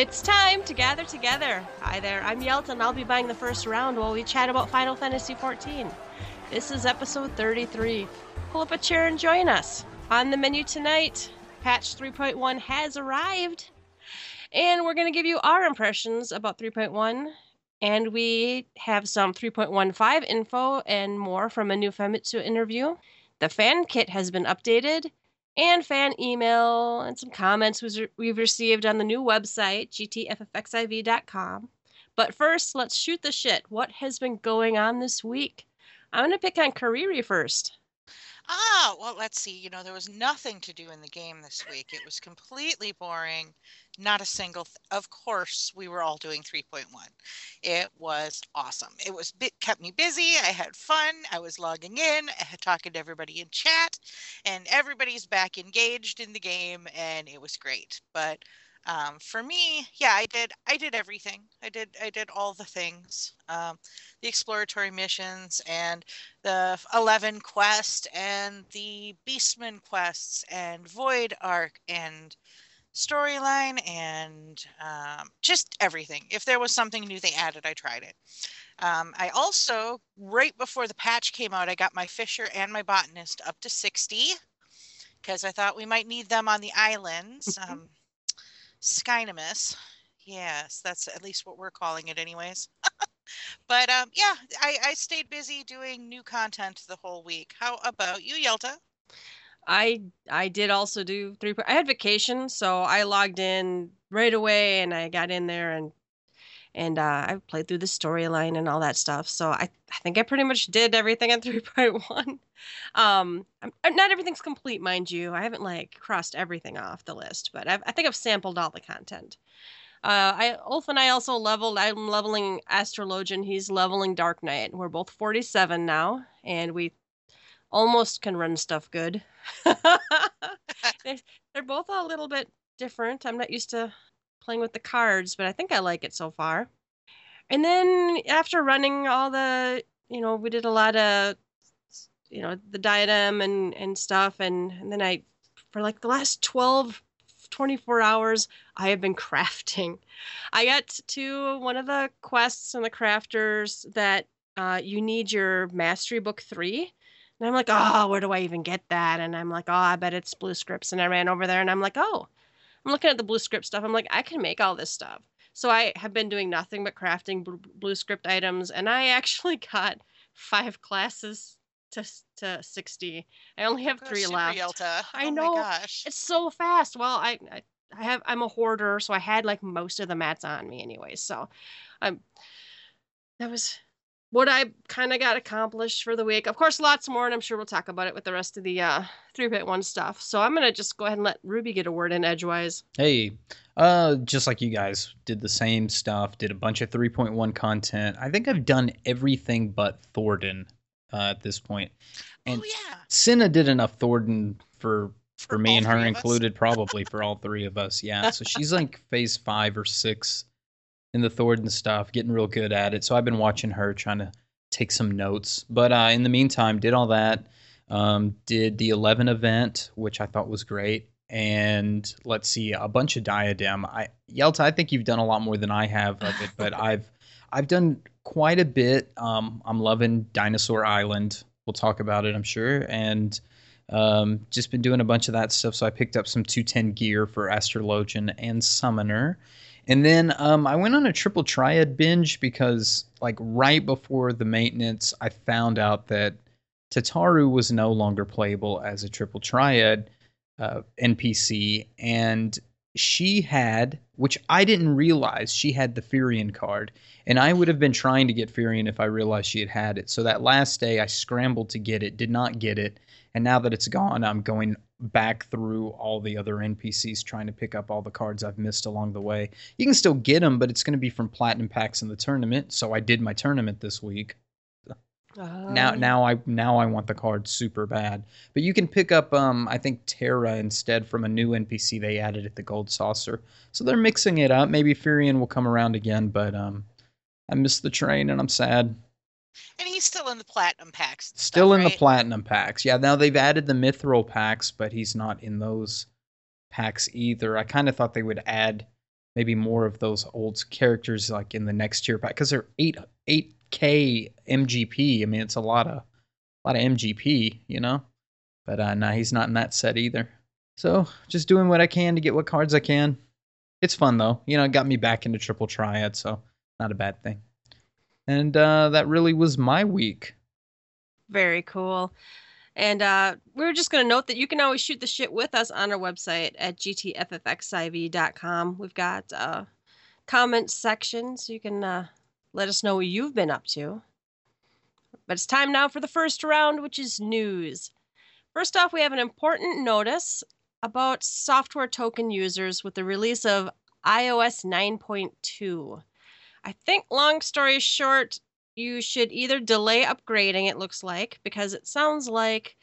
It's time to gather together. Hi there, I'm Yelton. and I'll be buying the first round while we chat about Final Fantasy XIV. This is episode 33. Pull up a chair and join us. On the menu tonight, patch 3.1 has arrived, and we're going to give you our impressions about 3.1. And we have some 3.15 info and more from a new Famitsu interview. The fan kit has been updated, and fan email and some comments we've received on the new website, gtffxiv.com. But first, let's shoot the shit. What has been going on this week? I'm going to pick on Kariri first. Ah, well, let's see. You know, there was nothing to do in the game this week. It was completely boring. Not a single. Th- of course, we were all doing 3.1. It was awesome. It was bit kept me busy. I had fun. I was logging in, talking to everybody in chat, and everybody's back engaged in the game, and it was great. But um, for me yeah i did i did everything. I did i did all the things um, the exploratory missions and the 11 quest and the beastman quests and Void Ark and storyline and um, just everything. If there was something new they added i tried it. Um, i also right before the patch came out i got my fisher and my botanist up to 60 because i thought we might need them on the islands. Um, Skynamis. Yes, that's at least what we're calling it, anyways. but um, yeah, I, I stayed busy doing new content the whole week. How about you, Yelta? I I did also do three. I had vacation, so I logged in right away, and I got in there and and uh, I played through the storyline and all that stuff. So I, I think I pretty much did everything in 3.1. Um, I'm, not everything's complete, mind you. I haven't like crossed everything off the list, but I've, I think I've sampled all the content. Uh, I Ulf and I also leveled. I'm leveling Astrologian. He's leveling Dark Knight. We're both 47 now, and we almost can run stuff good. they're, they're both a little bit different. I'm not used to playing with the cards, but I think I like it so far. And then after running all the, you know, we did a lot of, you know, the diadem and, and stuff. And, and then I, for like the last 12, 24 hours, I have been crafting. I got to one of the quests and the crafters that uh, you need your mastery book three. And I'm like, oh, where do I even get that? And I'm like, oh, I bet it's blue scripts. And I ran over there and I'm like, oh, I'm looking at the blue script stuff. I'm like, I can make all this stuff. So I have been doing nothing but crafting blue script items, and I actually got five classes to to 60. I only have three left. Yelta. I oh know. gosh. It's so fast. Well, I, I I have I'm a hoarder, so I had like most of the mats on me anyway. So I'm that was what I kind of got accomplished for the week. Of course, lots more, and I'm sure we'll talk about it with the rest of the uh, 3.1 stuff. So I'm going to just go ahead and let Ruby get a word in edgewise. Hey, uh, just like you guys did the same stuff, did a bunch of 3.1 content. I think I've done everything but Thordan uh, at this point. And oh, yeah. Cinna did enough Thordan for for, for me and her included, probably for all three of us. Yeah. So she's like phase five or six in the Thordan stuff, getting real good at it. So I've been watching her trying to take some notes. But uh, in the meantime, did all that. Um, did the 11 event, which I thought was great. And let's see, a bunch of diadem. I Yelta, I think you've done a lot more than I have of it, but I've I've done quite a bit. Um, I'm loving Dinosaur Island. We'll talk about it, I'm sure. And um, just been doing a bunch of that stuff. So I picked up some 210 gear for Astrologian and Summoner. And then um, I went on a triple triad binge because, like, right before the maintenance, I found out that Tataru was no longer playable as a triple triad uh, NPC, and she had, which I didn't realize, she had the Firion card, and I would have been trying to get Firion if I realized she had had it. So that last day, I scrambled to get it, did not get it, and now that it's gone, I'm going back through all the other NPCs trying to pick up all the cards I've missed along the way. You can still get them, but it's going to be from platinum packs in the tournament. So I did my tournament this week. Uh, now, now I now I want the card super bad. But you can pick up, um, I think Terra instead from a new NPC they added at the Gold Saucer. So they're mixing it up. Maybe Firion will come around again, but um, I missed the train and I'm sad. And he's still in the platinum packs. Still stuff, in right? the platinum packs. Yeah, now they've added the mithril packs, but he's not in those packs either. I kind of thought they would add maybe more of those old characters like in the next tier pack because they're eight eight k MGP. I mean, it's a lot of a lot of MGP, you know. But uh, nah, he's not in that set either. So just doing what I can to get what cards I can. It's fun though, you know. It got me back into triple triad, so not a bad thing. And uh, that really was my week. Very cool. And uh, we are just going to note that you can always shoot the shit with us on our website at gtffxiv.com. We've got a comment section, so you can uh, let us know what you've been up to. But it's time now for the first round, which is news. First off, we have an important notice about software token users with the release of iOS 9.2. I think, long story short, you should either delay upgrading, it looks like, because it sounds like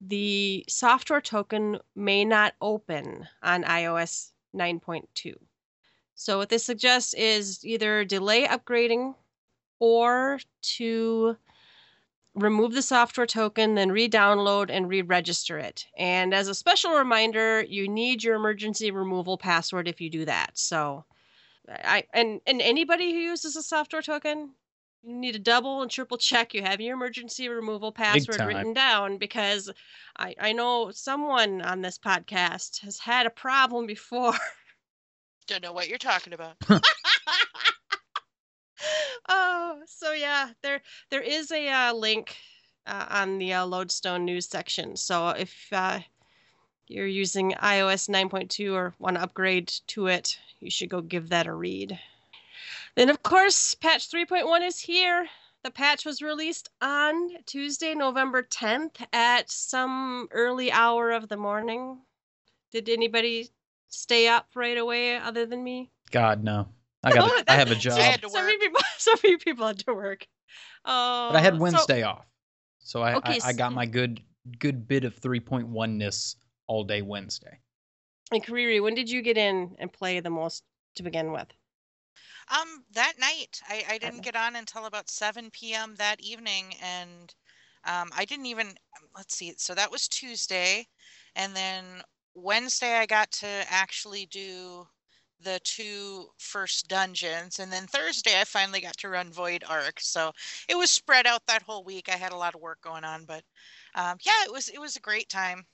the software token may not open on iOS 9.2. So, what this suggests is either delay upgrading or to remove the software token, then re download and re register it. And as a special reminder, you need your emergency removal password if you do that. So, I and and anybody who uses a software token, you need to double and triple check you have your emergency removal password written down because I, I know someone on this podcast has had a problem before. Don't know what you're talking about. oh, so yeah, there there is a uh, link uh, on the uh, Lodestone news section. So if uh, you're using iOS 9.2 or want to upgrade to it, you should go give that a read. Then, of course, patch 3.1 is here. The patch was released on Tuesday, November 10th at some early hour of the morning. Did anybody stay up right away other than me? God, no. I got. Oh, I have a job. I had to work. So many people. So many people had to work. Uh, but I had Wednesday so, off, so I, okay, I, I got my good good bit of 3.1 ness all day Wednesday. And Kariri, when did you get in and play the most to begin with? Um, that night, I, I didn't get on until about 7 p.m. that evening, and um, I didn't even let's see. So that was Tuesday, and then Wednesday I got to actually do the two first dungeons, and then Thursday I finally got to run Void Ark. So it was spread out that whole week. I had a lot of work going on, but um, yeah, it was it was a great time.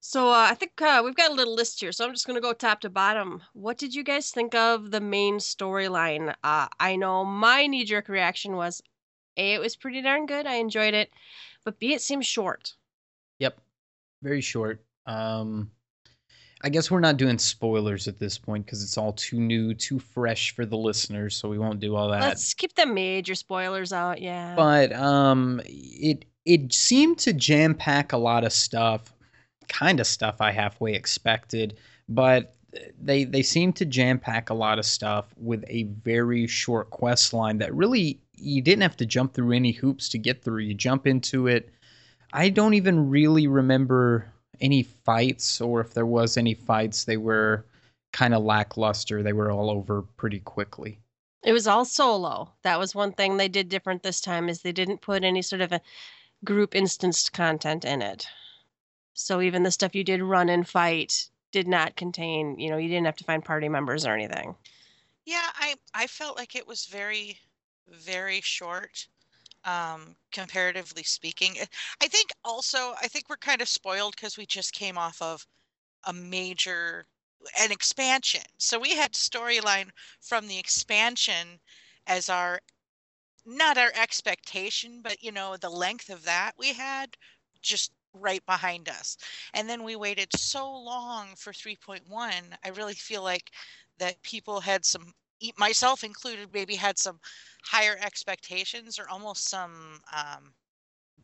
So uh, I think uh, we've got a little list here. So I'm just going to go top to bottom. What did you guys think of the main storyline? Uh, I know my knee jerk reaction was A, it was pretty darn good. I enjoyed it. But B, it seems short. Yep. Very short. Um, I guess we're not doing spoilers at this point because it's all too new, too fresh for the listeners. So we won't do all that. Let's keep the major spoilers out. Yeah. But um, it it seemed to jam pack a lot of stuff kind of stuff I halfway expected, but they they seem to jam pack a lot of stuff with a very short quest line that really you didn't have to jump through any hoops to get through. You jump into it. I don't even really remember any fights or if there was any fights they were kind of lackluster. They were all over pretty quickly. It was all solo. That was one thing they did different this time is they didn't put any sort of a group instanced content in it. So even the stuff you did run and fight did not contain, you know, you didn't have to find party members or anything. Yeah, I I felt like it was very very short um comparatively speaking. Eh, I think also I think we're kind of spoiled cuz we just came off of a major an expansion. So we had storyline from the expansion as our not our expectation, but you know, the length of that we had just right behind us. And then we waited so long for 3.1. I really feel like that people had some myself included maybe had some higher expectations or almost some um,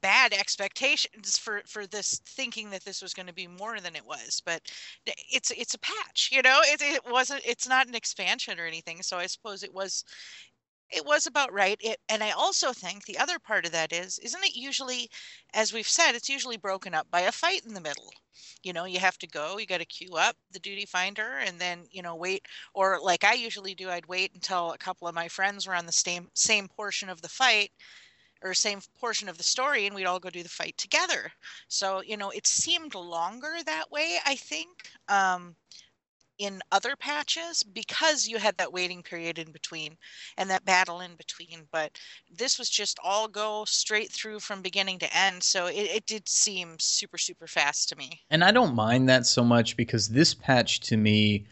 bad expectations for for this thinking that this was going to be more than it was but it's it's a patch you know it, it wasn't it's not an expansion or anything so i suppose it was it was about right. It, and I also think the other part of that is, isn't it usually, as we've said, it's usually broken up by a fight in the middle. You know, you have to go, you got to queue up the duty finder, and then you know wait. Or like I usually do, I'd wait until a couple of my friends were on the same same portion of the fight, or same portion of the story, and we'd all go do the fight together. So you know, it seemed longer that way. I think. Um, in other patches because you had that waiting period in between and that battle in between. But this was just all go straight through from beginning to end. So it, it did seem super, super fast to me. And I don't mind that so much because this patch to me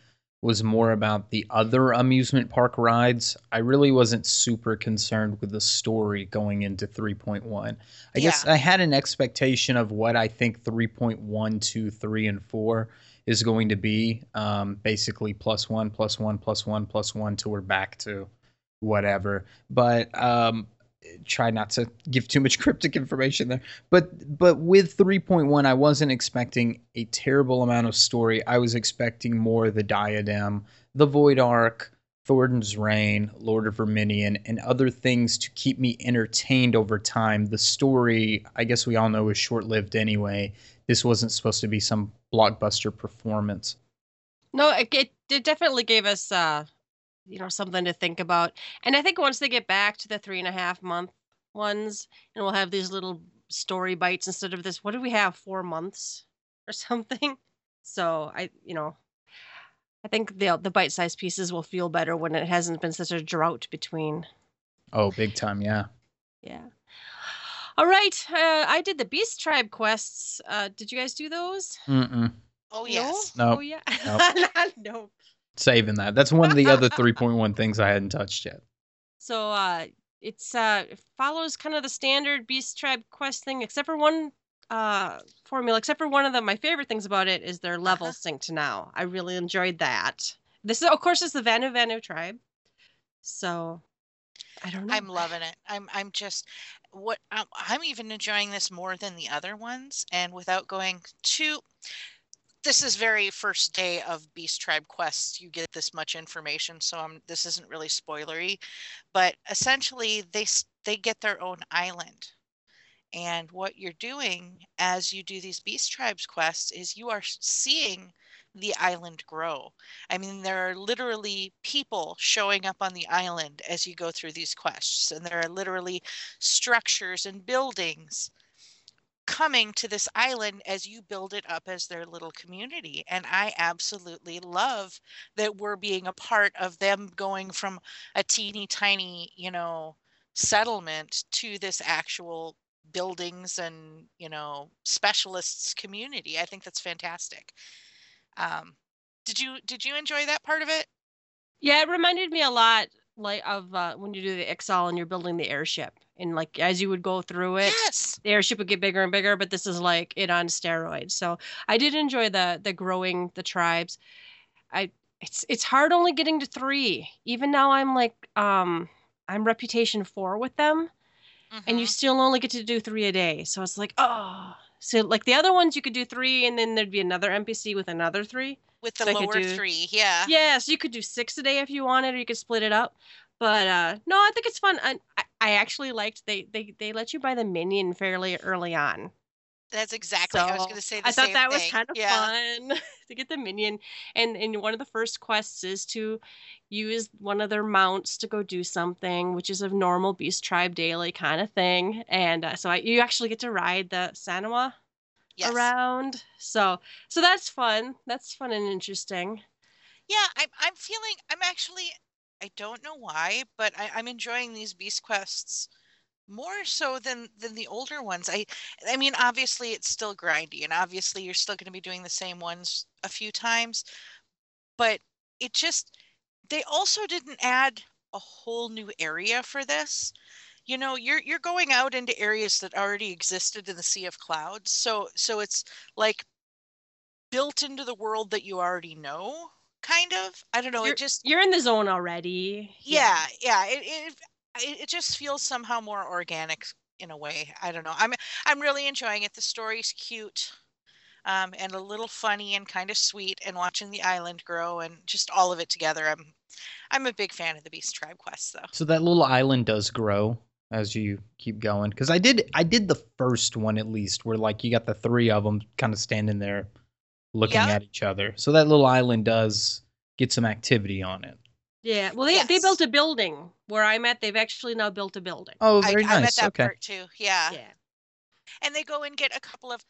was more about the other amusement park rides. I really wasn't super concerned with the story going into 3.1. I guess I had an expectation of what I think 3.1, 2, 3, and 4 is going to be. Um, basically, plus one, plus one, plus one, plus one, till we're back to whatever. But um, try not to give too much cryptic information there. But but with 3.1, I wasn't expecting a terrible amount of story. I was expecting more the Diadem, the Void Ark, Thordan's Reign, Lord of Verminion, and other things to keep me entertained over time. The story, I guess we all know, is short lived anyway. This wasn't supposed to be some blockbuster performance. No, it, it it definitely gave us uh you know something to think about. And I think once they get back to the three and a half month ones, and we'll have these little story bites instead of this. What do we have? Four months or something. So I, you know, I think the the bite sized pieces will feel better when it hasn't been such a drought between. Oh, big time, yeah. Yeah. All right. Uh, I did the Beast Tribe quests. Uh, did you guys do those? Mm-mm. Oh, yes. No. Oh yeah. Nope. no. Saving that. That's one of the other 3.1 things I hadn't touched yet. So uh it's uh it follows kind of the standard Beast Tribe quest thing, except for one uh formula, except for one of the my favorite things about it is their level Uh-huh. synced now. I really enjoyed that. This is of course is the Vanu Vanu tribe. So I don't know. I'm loving it. I'm I'm just what I'm, I'm even enjoying this more than the other ones and without going too this is very first day of Beast Tribe quests you get this much information so I'm this isn't really spoilery but essentially they they get their own island and what you're doing as you do these Beast Tribes quests is you are seeing the island grow. I mean, there are literally people showing up on the island as you go through these quests, and there are literally structures and buildings coming to this island as you build it up as their little community. And I absolutely love that we're being a part of them going from a teeny tiny, you know, settlement to this actual buildings and, you know, specialists community. I think that's fantastic. Um, did you did you enjoy that part of it? Yeah, it reminded me a lot like of uh, when you do the Ixal and you're building the airship. And like as you would go through it, Yes. the airship would get bigger and bigger, but this is like it on steroids. So I did enjoy the the growing the tribes. I it's it's hard only getting to three. Even now I'm like um I'm reputation four with them, and you Mhm. still only get to do three a day. So it's like oh. So like the other ones you could do three, and then there'd be another NPC with another three. with the so lower do- three, yeah. Yeah, so you could do six a day if you wanted, or you could split it up. But uh no, I think it's fun. I, I- I actually liked they they they let you buy the minion fairly early on. That's exactly. What I was going to say the I thought that was kind of yeah. fun to get the minion. And and one of the first quests is to use one of their mounts to go do something, which is a normal beast tribe daily kind of thing. And uh, so I, you actually get to ride the Sanuwa Yes. around. So so that's fun. That's fun and interesting. Yeah, I'm I'm feeling I'm actually I don't know why, but I, I'm enjoying these beast quests more so than than the older ones. I I mean obviously it's still grindy and obviously you're still going to be doing the same ones a few times, but it just they also didn't add a whole new area for this. You know, you're you're going out into areas that already existed in the Sea of Clouds. So so it's like built into the world that you already know, kind of. I don't know, You're, it just you're in the zone already. yeah, yeah, it, it it it just feels somehow more organic in a way. I don't know. I'm I'm really enjoying it. The story's cute. Um, and a little funny and kind of sweet and watching the island grow and just all of it together. I'm I'm a big fan of the Beast Tribe quest though. So that little island does grow as you keep going. Because I did, I did the first one at least, where like you got the three of them kind of standing there, looking Yeah. at each other. So that little island does get some activity on it. Yeah. Well, they, they built a building where I'm at. They've actually now built a building. Oh, I, very I'm at nice. that Okay. part too. Yeah. Yeah. And they go and get a couple of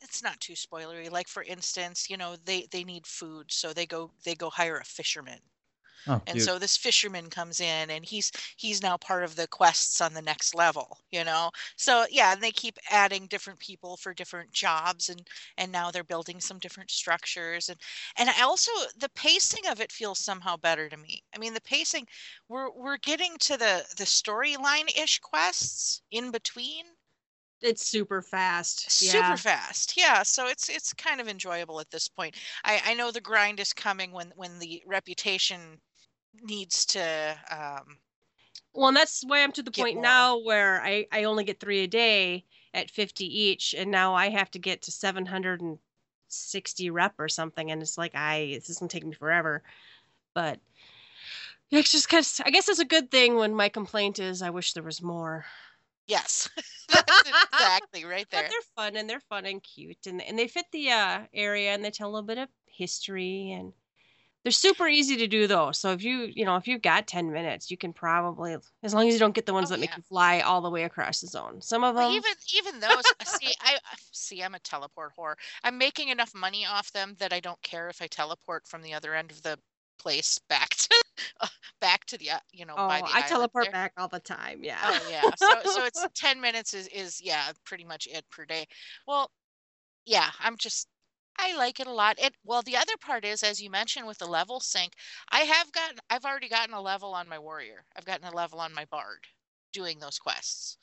it's not too spoilery. Like for instance, you know, they they need food, so they go they go hire a fisherman. Oh, And cute. so this fisherman comes in and he's he's now part of the quests on the next level, you know. So yeah, and they keep adding different people for different jobs and and now they're building some different structures and and I also the pacing of it feels somehow better to me. I mean, the pacing we're we're getting to the the storyline-ish quests in between It's super fast. super yeah. fast yeah so it's it's kind of enjoyable at this point i i know the grind is coming when when the reputation needs to um Well, and that's why I'm to the point more. now where I, I only get three a day at 50 each, and now I have to get to 760 rep or something, and it's like I this is gonna take me forever. But it's just because I guess it's a good thing when my complaint is I wish there was more. yes that's exactly right But there they're fun and they're fun and cute, and and they fit the uh, area and they tell a little bit of history and. They're super easy to do though. So if you, you know, if you've got 10 minutes, you can probably as long as you don't get the ones Oh, that make you fly all the way across the zone. Some of them even even those see i see i'm a teleport whore i'm making enough money off them that i don't care if i teleport from the other end of the place back to back to the uh, you know Oh, by the I teleport there. back all the time. Yeah. Oh yeah. So so it's 10 minutes is is yeah, pretty much it per day. Well, yeah, I'm just I like it a lot. And well, the other part is as you mentioned with the level sync, I have gotten I've already gotten a level on my warrior. I've gotten a level on my bard doing those quests.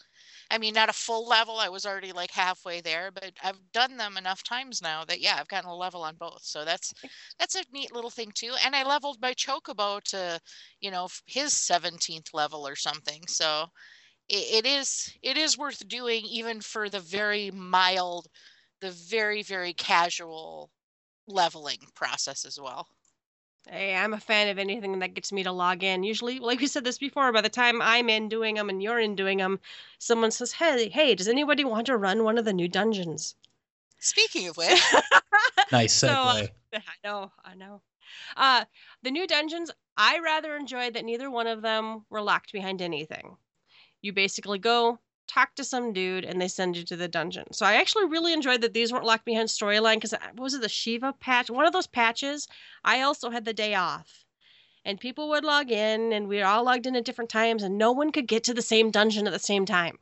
I mean, not a full level. I was already like halfway there, but I've done them enough times now that yeah, I've gotten a level on both. So that's that's a neat little thing too. And I leveled my chocobo to, you know, his 17th level or something. So it, it is it is worth doing even for the very mild the very very casual leveling process as well Hey, I'm a fan of anything that gets me to log in. Usually, like we said this before, by the time I'm in doing them and you're in doing them, someone says, "Hey, hey, does anybody want to run one of the new dungeons?" speaking of which Nice So, uh, segue. I know, I know. Uh, the new dungeons, I rather enjoyed that neither one of them were locked behind anything. You basically go talk to some dude and they send you to the dungeon. So I actually really enjoyed that these weren't locked behind storyline because was it the Shiva patch? One of those patches. I also had the day off. And people would log in and we all logged in at different times and no one could get to the same dungeon at the same time.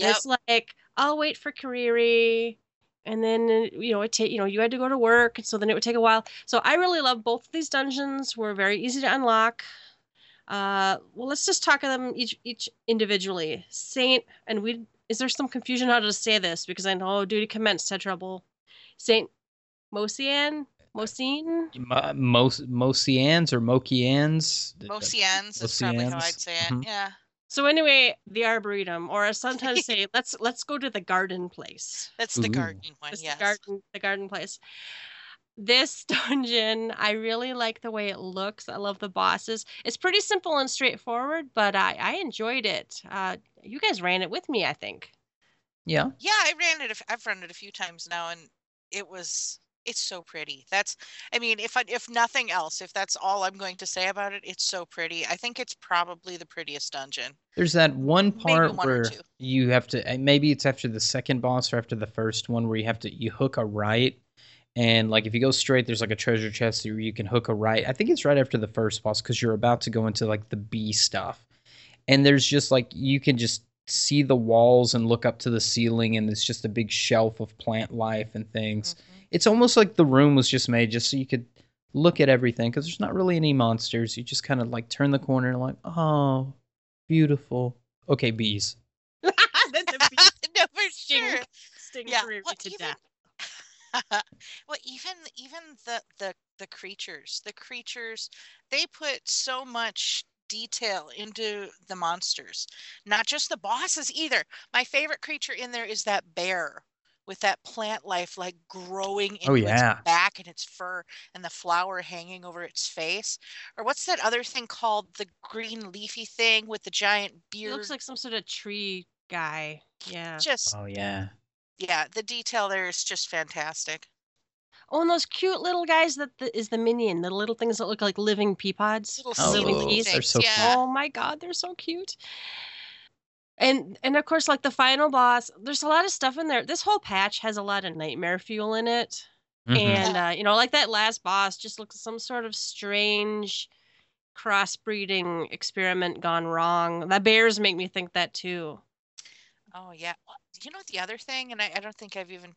And yep It's like I'll wait for Kariri, and then uh, you know it take you know you had to go to work, so then it would take a while. So I really love both of these dungeons. Were very easy to unlock. Uh, well, let's just talk of them each each individually. Saint and we is there some confusion how to say this because I know duty commenced had trouble. Saint Mocianne, Mosine. Mo- Mos- Mosians or Mokians? Mosians is probably how Mosians. i'd say it Mhm. yeah So anyway, the arboretum, or I sometimes say let's let's go to the garden place. that's the Ooh. garden one It's yes the garden the garden place this dungeon i really like the way it looks. I love the bosses. It's pretty simple and straightforward but i i enjoyed it. Uh you guys ran it with me i think. Yeah. yeah i ran it I've run it a few times now and it was it's so pretty. That's i mean if I, if nothing else if that's all i'm going to say about it it's so pretty. I think it's probably the prettiest dungeon. There's that one part one where you have to maybe it's after the second boss or after the first one where you have to you hook a right and like if you go straight there's like a treasure chest where you can hook a right. I think it's right after the first boss cuz you're about to go into like the B stuff. And there's just like you can just see the walls and look up to the ceiling and it's just a big shelf of plant life and things. Mhm. It's almost like the room was just made just so you could look at everything because there's not really any monsters. You just kind of like turn the corner and like, oh, beautiful. Okay, bees. Then the beast no for sure stings Yeah, well, to even- death well even even the the the creatures the creatures they put so much detail into the monsters not just the bosses either. My favorite creature in there is that bear with that plant life like growing oh, into Oh, yeah. its back and its fur and the flower hanging over its face. Or what's that other thing called? The green leafy thing with the giant It beard? looks like some sort of tree guy. Yeah. Just Oh yeah. Yeah the detail there is just fantastic oh and those cute little guys that the, is the minion the little things that look like living pea pods little Oh, seedling they're so cute. yeah oh my god they're so cute And and of course, like the final boss, there's a lot of stuff in there. This whole patch has a lot of nightmare fuel in it. Mhm. And uh, you know, like that last boss just looks some sort of strange crossbreeding experiment gone wrong. The bears make me think that too. Oh yeah. Well, You know the other thing, and I, I don't think I've even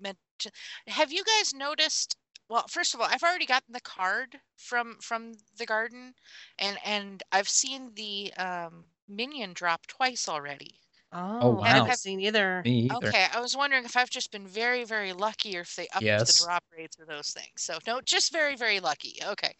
mentioned. Have you guys noticed? Well, first of all, I've already gotten the card from from the garden, and and I've seen the um, minion drop twice already. Oh, wow. I haven't seen either. Me either. Okay, I was wondering if I've just been very very lucky, or if they upped Yes. the drop rates of those things. So no, just very very lucky. Okay.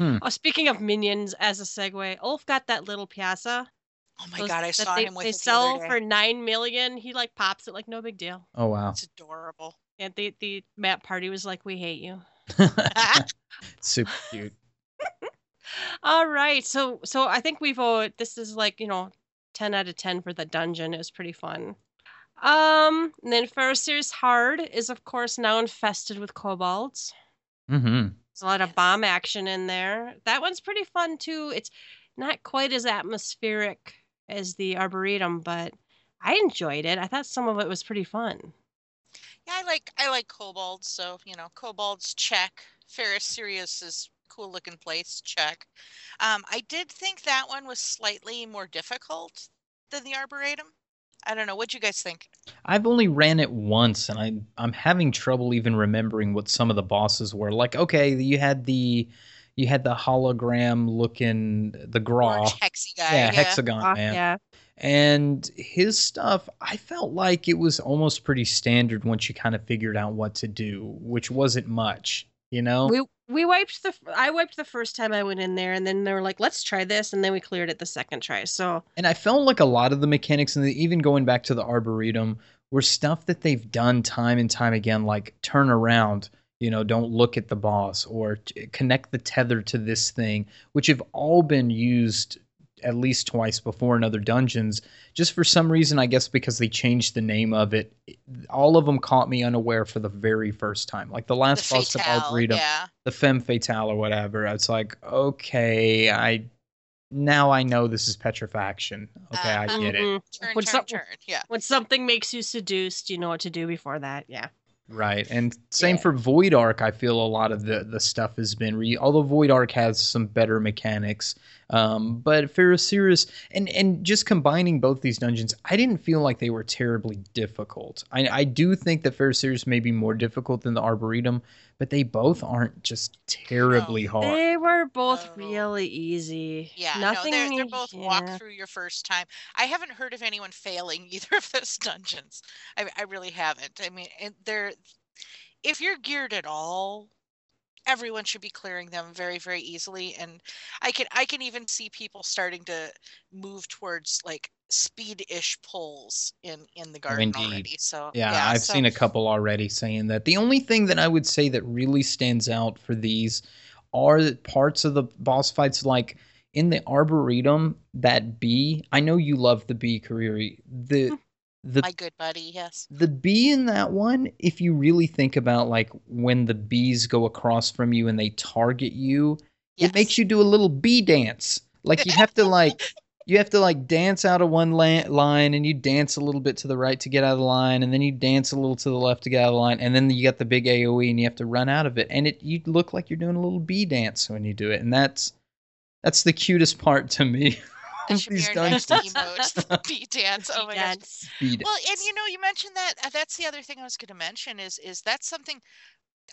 Oh, speaking of minions, as a segue, Ulf got that little piazza. Oh my those god, I that saw they, him with They it the sell other day. for nine million. He like pops it like no big deal. Oh wow. It's adorable. And the the map party was like, "We hate you." Super cute. All right, so so I think we've uh, this is like you know, ten out of ten for the dungeon. It was pretty fun. Um, and then Pharos Sirius Hard is of course now infested with kobolds. Mm-hmm. There's a lot of bomb action in there. That one's pretty fun too. It's not quite as atmospheric as the Arboretum, but I enjoyed it. I thought some of it was pretty fun. Yeah, I like I like kobolds, so you know, kobolds check. Pharos Sirius is cool looking place, check. Um, I did think that one was slightly more difficult than the Arboretum. I don't know. What'd you guys think? I've only ran it once, and I I'm having trouble even remembering what some of the bosses were. Like, okay, you had the you had the hologram looking the Ghrah, Orange hexy guy. yeah, hexagon Ah, man, yeah. and his stuff. I felt like it was almost pretty standard once you kind of figured out what to do, which wasn't much, you know. We we wiped the I wiped the first time I went in there, and then they were like, "Let's try this," and then we cleared it the second try. So And I felt like a lot of the mechanics, and even going back to the Arboretum, were stuff that they've done time and time again, like turn around, you know, don't look at the boss, or connect the tether to this thing, which have all been used at least twice before in other dungeons. Just for some reason, I guess because they changed the name of it, all of them caught me unaware for the very first time. Like the The last boss of Fatale, Arboretum, yeah. the femme fatale or whatever. It's like, okay, I now I know this is petrifaction. Okay, I Uh-huh. get it. Mhm. Turn, When turn, some- turn. Yeah. when something makes you seduced, you know what to do before that. Yeah. Right. And same Yeah. for Void Ark, I feel a lot of the, the stuff has been re although Void Ark has some better mechanics. Um, but Pharos Sirius and and just combining both these dungeons, I didn't feel like they were terribly difficult. I I do think that Pharos Sirius may be more difficult than the Arboretum, but they both aren't just terribly No. hard. They were both No. really easy. Yeah, Nothing. no, they're, they're both walk through your first time. I haven't heard of anyone failing either of those dungeons. I, I really haven't. I mean, they're if you're geared at all, everyone should be clearing them very, very easily. And I can I can even see people starting to move towards like speed-ish pulls in in the garden indeed. already. So Yeah, I've so- seen a couple already saying that. The only thing that I would say that really stands out for these are parts of the boss fights like in the arboretum that bee. I know you love the bee, Kariri. The hmm. the my good buddy. Yes. the bee in that one, if you really think about like when the bees go across from you and they target you, Yes. it makes you do a little bee dance. Like you have to like you have to like dance out of one la- line and you dance a little bit to the right to get out of the line and then you dance a little to the left to get out of the line and then you got the big AoE and you have to run out of it and it you look like you're doing a little bee dance when you do it and that's that's the cutest part to me. That of should be these our dungeons. The bee dance. Oh my gosh. Yes. Bee Well, and you know, you mentioned that. uh, That's the other thing I was going to mention is is that something.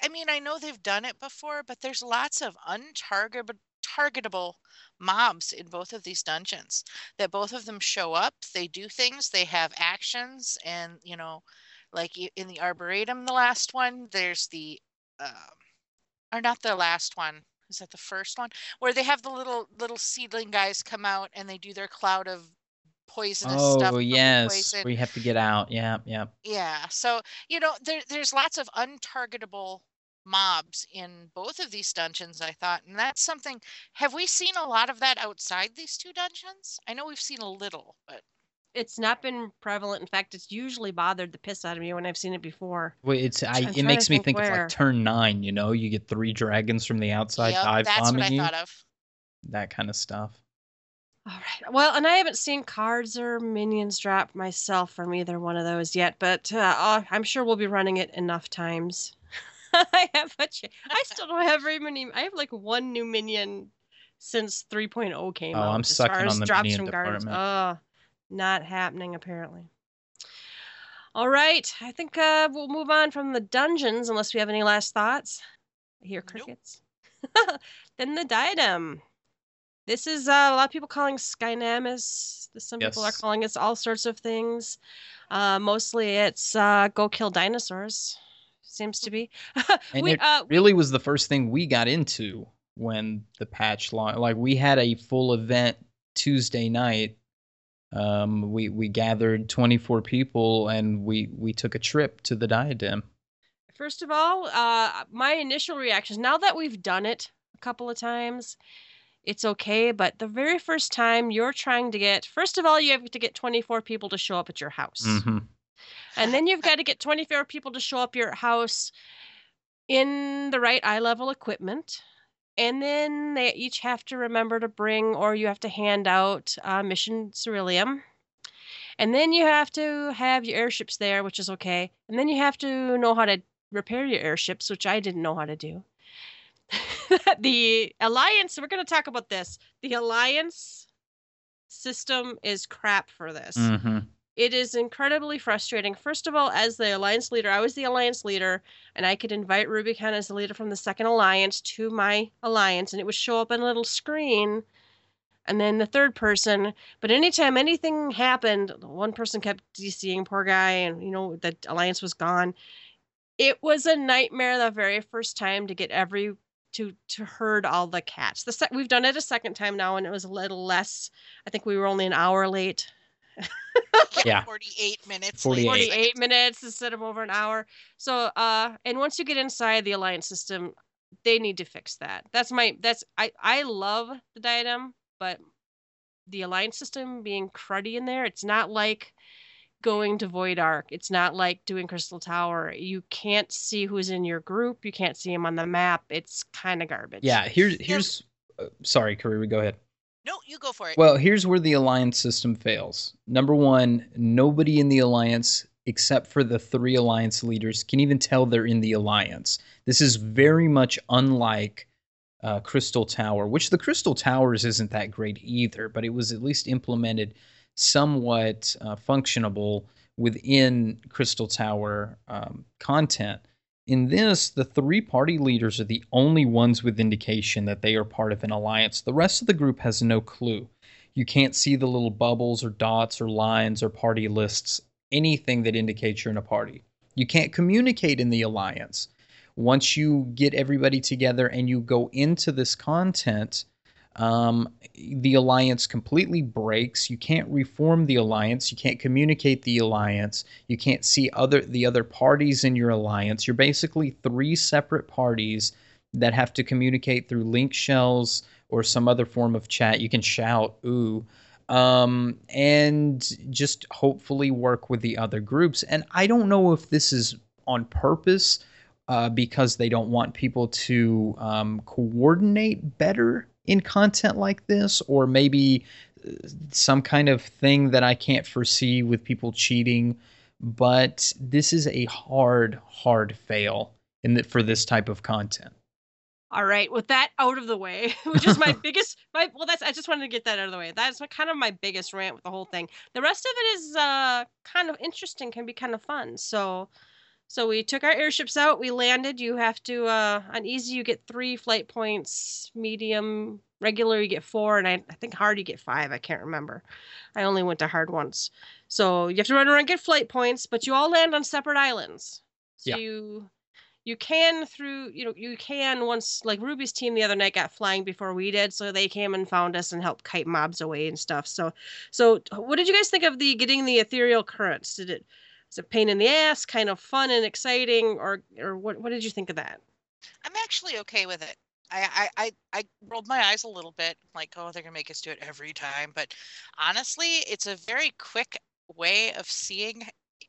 I mean, I know they've done it before, but there's lots of untargetable targetable mobs in both of these dungeons. That both of them show up, they do things, they have actions, and you know, like in the arboretum, the last one, there's the, um, or not the last one. Is that the first one where they have the little little seedling guys come out and they do their cloud of poisonous stuff? Oh yes, we have to get out. Yeah, yeah. Yeah. So, you know, there there's lots of untargetable mobs in both of these dungeons, I thought. And that's something have we seen a lot of that outside these two dungeons? I know we've seen a little, but It's not been prevalent. In fact, it's usually bothered the piss out of me when I've seen it before. Wait, it's I, I'm it makes to me think think of like turn nine. You know, you get three dragons from the outside yep, dive that's what bombing I you. thought of. That kind of stuff. All right. Well, and I haven't seen cards or minions drop myself from either one of those yet, but uh, uh, I'm sure we'll be running it enough times. I have a ch- I still don't have very many. I have like one new minion since 3.0 came Oh, out. I'm as sucking far as on the drops minion from department. Oh, not happening apparently. All right. I think uh, we'll move on from the dungeons unless we have any last thoughts. I hear Nope. crickets. then the diadem. This is uh, a lot of people calling Skynamis. Some people are calling it all sorts of things. Uh, mostly it's uh, go kill dinosaurs. Seems to be. And we, it uh, really was the first thing we got into when the patch launched. Like we had a full event Tuesday night. Um, we we gathered 24 people and we we took a trip to the diadem. First of all, uh, my initial reactions, now that we've done it a couple of times, it's okay. But the very first time you're trying to get, first of all, you have to get 24 people to show up at your house. hmm And then you've got to get 24 people to show up your house in the right eye level equipment. And then they each have to remember to bring, or you have to hand out uh, mission ceruleum. And then you have to have your airships there, which is okay. And then you have to know how to repair your airships, which I didn't know how to do. the Alliance, we're going to talk about this. The Alliance system is crap for this hmm it is incredibly frustrating. First of all, as the alliance leader, I was the alliance leader, and I could invite Rubicon as the leader from the second alliance to my alliance, and it would show up on a little screen. And then the third person, but anytime anything happened, one person kept DCing poor guy, and you know the alliance was gone. It was a nightmare the very first time to get every to to herd all the cats. The we've done it a second time now, and it was a little less. I think we were only an hour late. Yeah. 48 minutes. 48. 48 minutes instead of over an hour. So uh and once you get inside the alliance system, they need to fix that. That's my that's I I love the diadem, but the alliance system being cruddy in there, it's not like going to Void Ark. It's not like doing Crystal Tower. You can't see who's in your group. You can't see them on the map. It's kind of garbage. Yeah, here's here's uh, sorry, Kariri, go ahead. No, you go for it. Well, here's where the alliance system fails. Number one, nobody in the alliance, except for the three alliance leaders, can even tell they're in the alliance. This is very much unlike uh, Crystal Tower, which the Crystal Towers isn't that great either, but it was at least implemented somewhat uh, functionable within Crystal Tower um, content. In this, the three party leaders are the only ones with indication that they are part of an alliance. The rest of the group has no clue. You can't see the little bubbles or dots or lines or party lists, anything that indicates you're in a party. You can't communicate in the alliance. Once you get everybody together and you go into this content, um, the alliance completely breaks. You can't reform the alliance. You can't communicate the alliance. You can't see other the other parties in your alliance. You're basically three separate parties that have to communicate through link shells or some other form of chat. You can shout ooh, um, and just hopefully work with the other groups. And I don't know if this is on purpose. Uh, because they don't want people to um, coordinate better in content like this, or maybe uh, some kind of thing that I can't foresee with people cheating. But this is a hard, hard fail in the, for this type of content. All right, with that out of the way, which is my biggest my well that's I just wanted to get that out of the way. That's kind of my biggest rant with the whole thing. The rest of it is uh kind of interesting, can be kind of fun. So so we took our airships out, we landed. You have to uh on easy you get 3 flight points, medium, regular you get 4 and I, I think hard you get 5, I can't remember. I only went to hard once. So you have to run around and get flight points, but you all land on separate islands. So Yeah. you you can through you know you can once like ruby's team the other night got flying before we did so they came and found us and helped kite mobs away and stuff so so what did you guys think of the getting the ethereal currents did it was it a pain in the ass kind of fun and exciting or or what, what did you think of that I'm actually okay with it. I, I, I rolled my eyes a little bit, like, oh, they're gonna make us do it every time. But honestly, it's a very quick way of seeing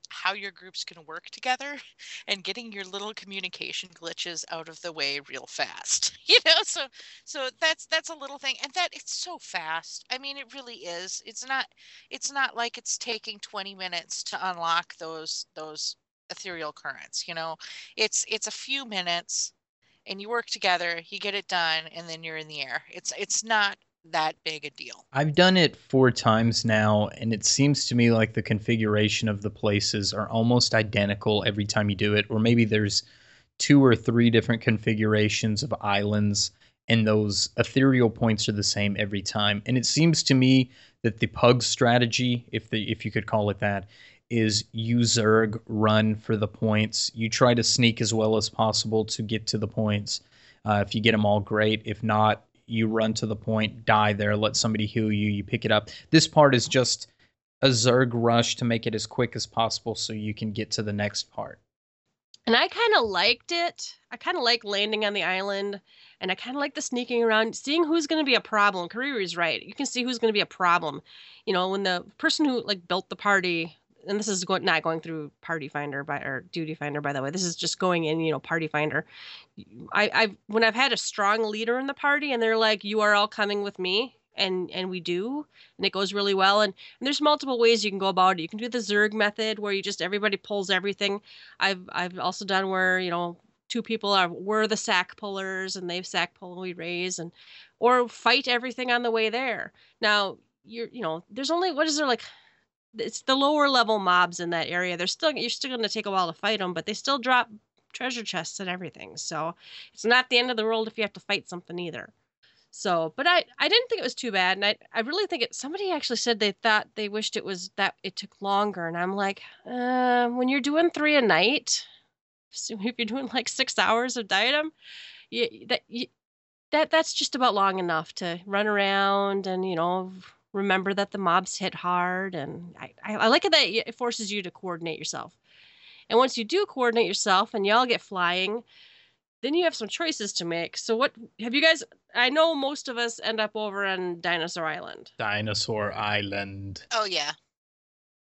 how your group's to work together and getting your little communication glitches out of the way real fast you know? So so that's that's a little thing and that it's so fast. I mean it really is. It's not it's not like it's taking 20 minutes to unlock those those ethereal currents you know? It's it's a few minutes and you work together you get it done and then you're in the air. It's it's not that big a deal. I've done it four times now, and it seems to me like the configuration of the places are almost identical every time you do it, or maybe there's two or three different configurations of islands, and those ethereal points are the same every time. And it seems to me that the pug strategy, if the if you could call it that, is you Zerg run for the points. You try to sneak as well as possible to get to the points. Uh, if you get them all, great. If not, you run to the point, die there, let somebody heal you, you pick it up. This part is just a Zerg rush to make it as quick as possible so you can get to the next part. And I kind of liked it. I kind of like landing on the island, and I kind of like the sneaking around, seeing who's going to be a problem. Kariri's right. You can see who's going to be a problem. You know, when the person who like built the party and this is going, not going through Party Finder by or Duty Finder, by the way. This is just going in, you know, Party Finder. I, I when I've had a strong leader in the party, and they're like, "You are all coming with me," and and we do, and it goes really well. And, and there's multiple ways you can go about it. You can do the Zerg method, where you just everybody pulls everything. I've I've also done where you know two people are were the sack pullers, and they've sack pull we raise, and or fight everything on the way there. Now you're you know there's only what is there like it's the lower level mobs in that area. They're still you're still going to take a while to fight them, but they still drop treasure chests and everything. So it's not the end of the world if you have to fight something either. So, but I I didn't think it was too bad, and I I really think it. Somebody actually said they thought they wished it was that it took longer, and I'm like, uh, when you're doing three a night, if you're doing like six hours of diadem, you, that you, that that's just about long enough to run around and you know remember that the mobs hit hard and I, I, like it that it forces you to coordinate yourself. And once you do coordinate yourself and y'all get flying then you have some choices to make. So what have you guys i know most of us end up over on dinosaur island. Dinosaur island. Oh yeah.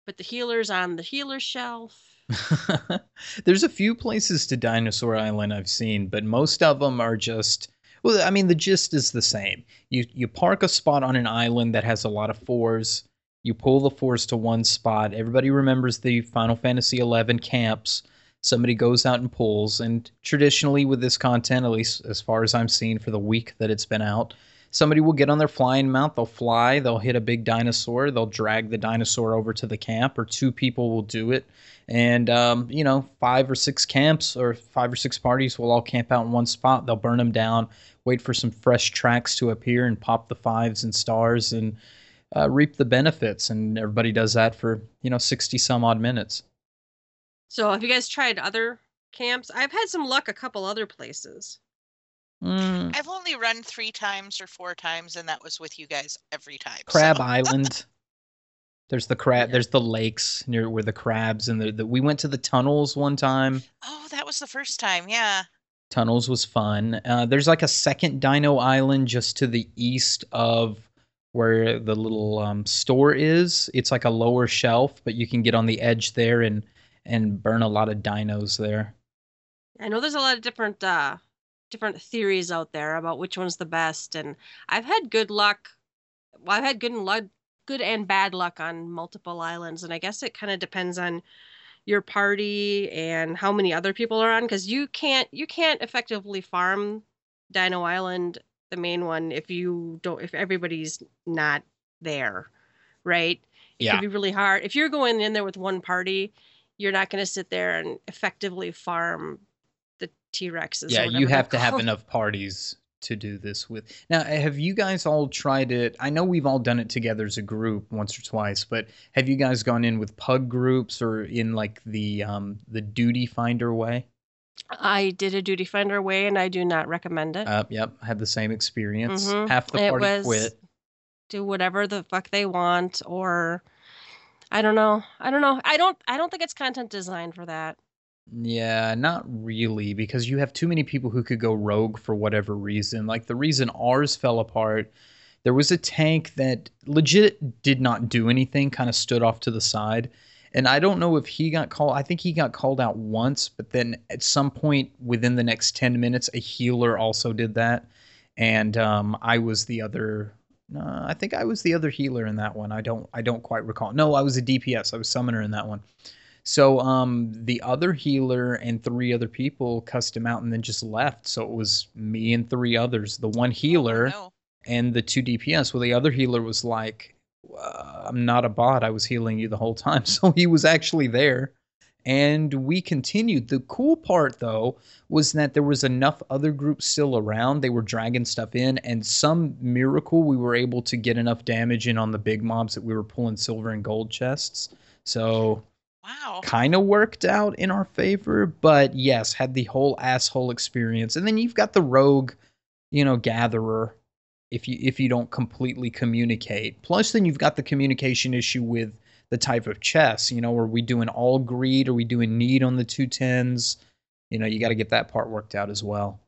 But the healers on the healer shelf. There's a few places to dinosaur island i've seen but most of them are just well, I mean, the gist is the same. You you park a spot on an island that has a lot of fours. You pull the fours to one spot. Everybody remembers the Final Fantasy XI camps. Somebody goes out and pulls, and traditionally with this content, at least as far as I'm seeing for the week that it's been out, somebody will get on their flying mount. They'll fly. They'll hit a big dinosaur. They'll drag the dinosaur over to the camp, or two people will do it and um, you know five or six camps or five or six parties will all camp out in one spot. They'll burn them down wait for some fresh tracks to appear and pop the fives and stars and uh, reap the benefits. And everybody does that for you know 60 some odd minutes. So have you guys tried other camps? I've had some luck a couple other places. Mm. i've only run three times or four times and that was with you guys every time crab so. island There's the crab. There's the lakes near where the crabs and the, the we went to the tunnels one time. Oh, that was the first time. Yeah. Tunnels was fun. Uh, there's like a second Dino Island just to the east of where the little um, store is. It's like a lower shelf, but you can get on the edge there and and burn a lot of dinos there. I know there's a lot of different uh, different theories out there about which one's the best, and I've had good luck. Well, I've had good luck good and bad luck on multiple islands and i guess it kind of depends on your party and how many other people are on because you can't you can't effectively farm dino island the main one if you don't if everybody's not there right yeah. it could be really hard if you're going in there with one party you're not going to sit there and effectively farm the t-rexes yeah you have to have enough parties to do this with. Now, have you guys all tried it? I know we've all done it together as a group once or twice, but have you guys gone in with pug groups or in like the um, the duty finder way? I did a duty finder way, and I do not recommend it. Uh, yep, had the same experience. Mm-hmm. Half the party was, quit. Do whatever the fuck they want, or I don't know. I don't know. I don't. I don't think it's content designed for that. Yeah, not really, because you have too many people who could go rogue for whatever reason. Like the reason ours fell apart, there was a tank that legit did not do anything, kind of stood off to the side. and I don't know if he got called. I think he got called out once, but then at some point within the next ten minutes, a healer also did that, and um, I was the other. Uh, I think I was the other healer in that one. I don't. I don't quite recall. No, I was a DPS. I was summoner in that one. So um, the other healer and three other people cussed him out and then just left. So it was me and three others. The one healer Oh, no. and the two DPS. Well, the other healer was like, uh, "I'm not a bot. I was healing you the whole time." So he was actually there, and we continued. The cool part, though, was that there was enough other groups still around. They were dragging stuff in, and some miracle we were able to get enough damage in on the big mobs that we were pulling silver and gold chests. So Wow. kind of worked out in our favor, but yes, had the whole asshole experience. And then you've got the rogue, you know, gatherer if you if you don't completely communicate. Plus then you've got the communication issue with the type of chess, you know, are we doing all greed? Are we doing need on the two tens? You know, you got to get that part worked out as well.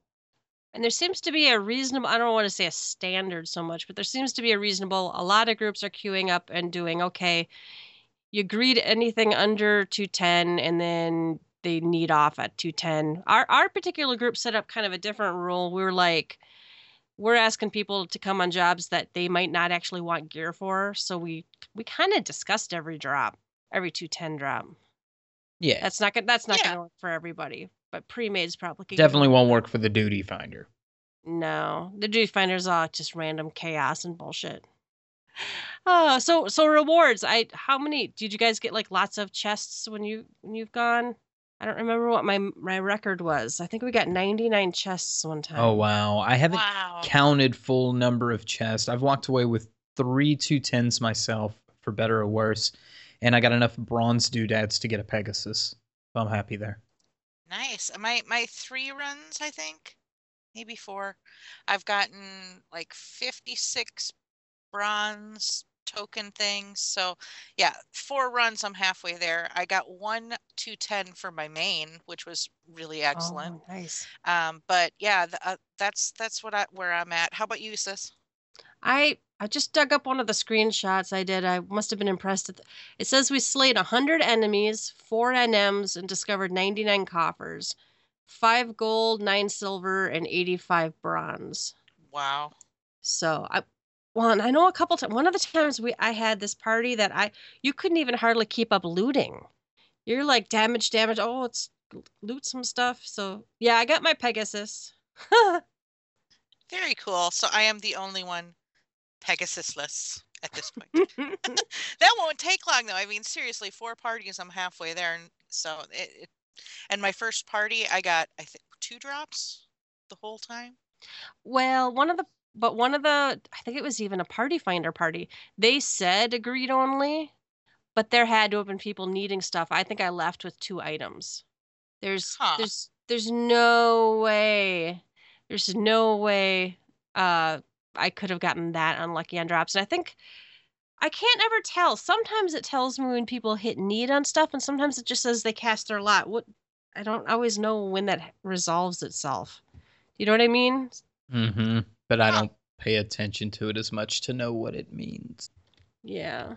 And there seems to be a reasonable, I don't want to say a standard so much, but there seems to be a reasonable, a lot of groups are queuing up and doing, okay, you agree anything under 210 and then they need off at 210. Our, our particular group set up kind of a different rule. We were like, we're asking people to come on jobs that they might not actually want gear for. So we, we kind of discussed every drop, every 210 drop. Yeah. That's not, gonna that's not Yeah. going to work for everybody, but pre-made is probably Definitely won't work for the duty finder. no, the duty finder's all just random chaos and bullshit. Oh, so so rewards. I how many did you guys get? Like lots of chests when you when you've gone. I don't remember what my my record was. I think we got ninety nine chests one oh, time. Oh wow. I haven't Wow. counted full number of chests. I've walked away with three two tens myself, for better or worse, and I got enough bronze doodads to get a Pegasus. So I'm happy there. Nice. My my three runs, I think, maybe four. I've gotten like 56 bronze token things. So yeah, four runs. I'm halfway there. I got one 210 for my main, which was really excellent. Oh, nice. Um, but yeah, th- uh, that's that's what I where I'm at. How about you, sis? I I just dug up one of the screenshots I did. I must have been impressed. At the, it says we slayed 100 enemies, 4 NMs, and discovered 99 coppers, 5 gold, 9 silver, and 85 bronze. Wow. So I well, and I know a couple times. One of the times we I had this party that I you couldn't even hardly keep up looting. You're like damage, damage. Oh, it's loot some stuff. So yeah, I got my Pegasus. Very cool. So I am the only one Pegasusless at this point. that won't take long though. I mean, seriously, four parties, I'm halfway there, and so it. it and my first party, I got I think two drops the whole time. well, one of the but one of the I think it was even a party finder party. They said agreed only, but there had to have been people needing stuff. I think I left with two items. There's Huh. there's there's no way. There's no way uh I could have gotten that unlucky on drops. And I think I can't ever tell. Sometimes it tells me when people hit need on stuff, and sometimes it just says they cast their lot. What I don't always know when that resolves itself. You know what I mean? Mm-hmm. But I don't pay attention to it as much to know what it means. Yeah.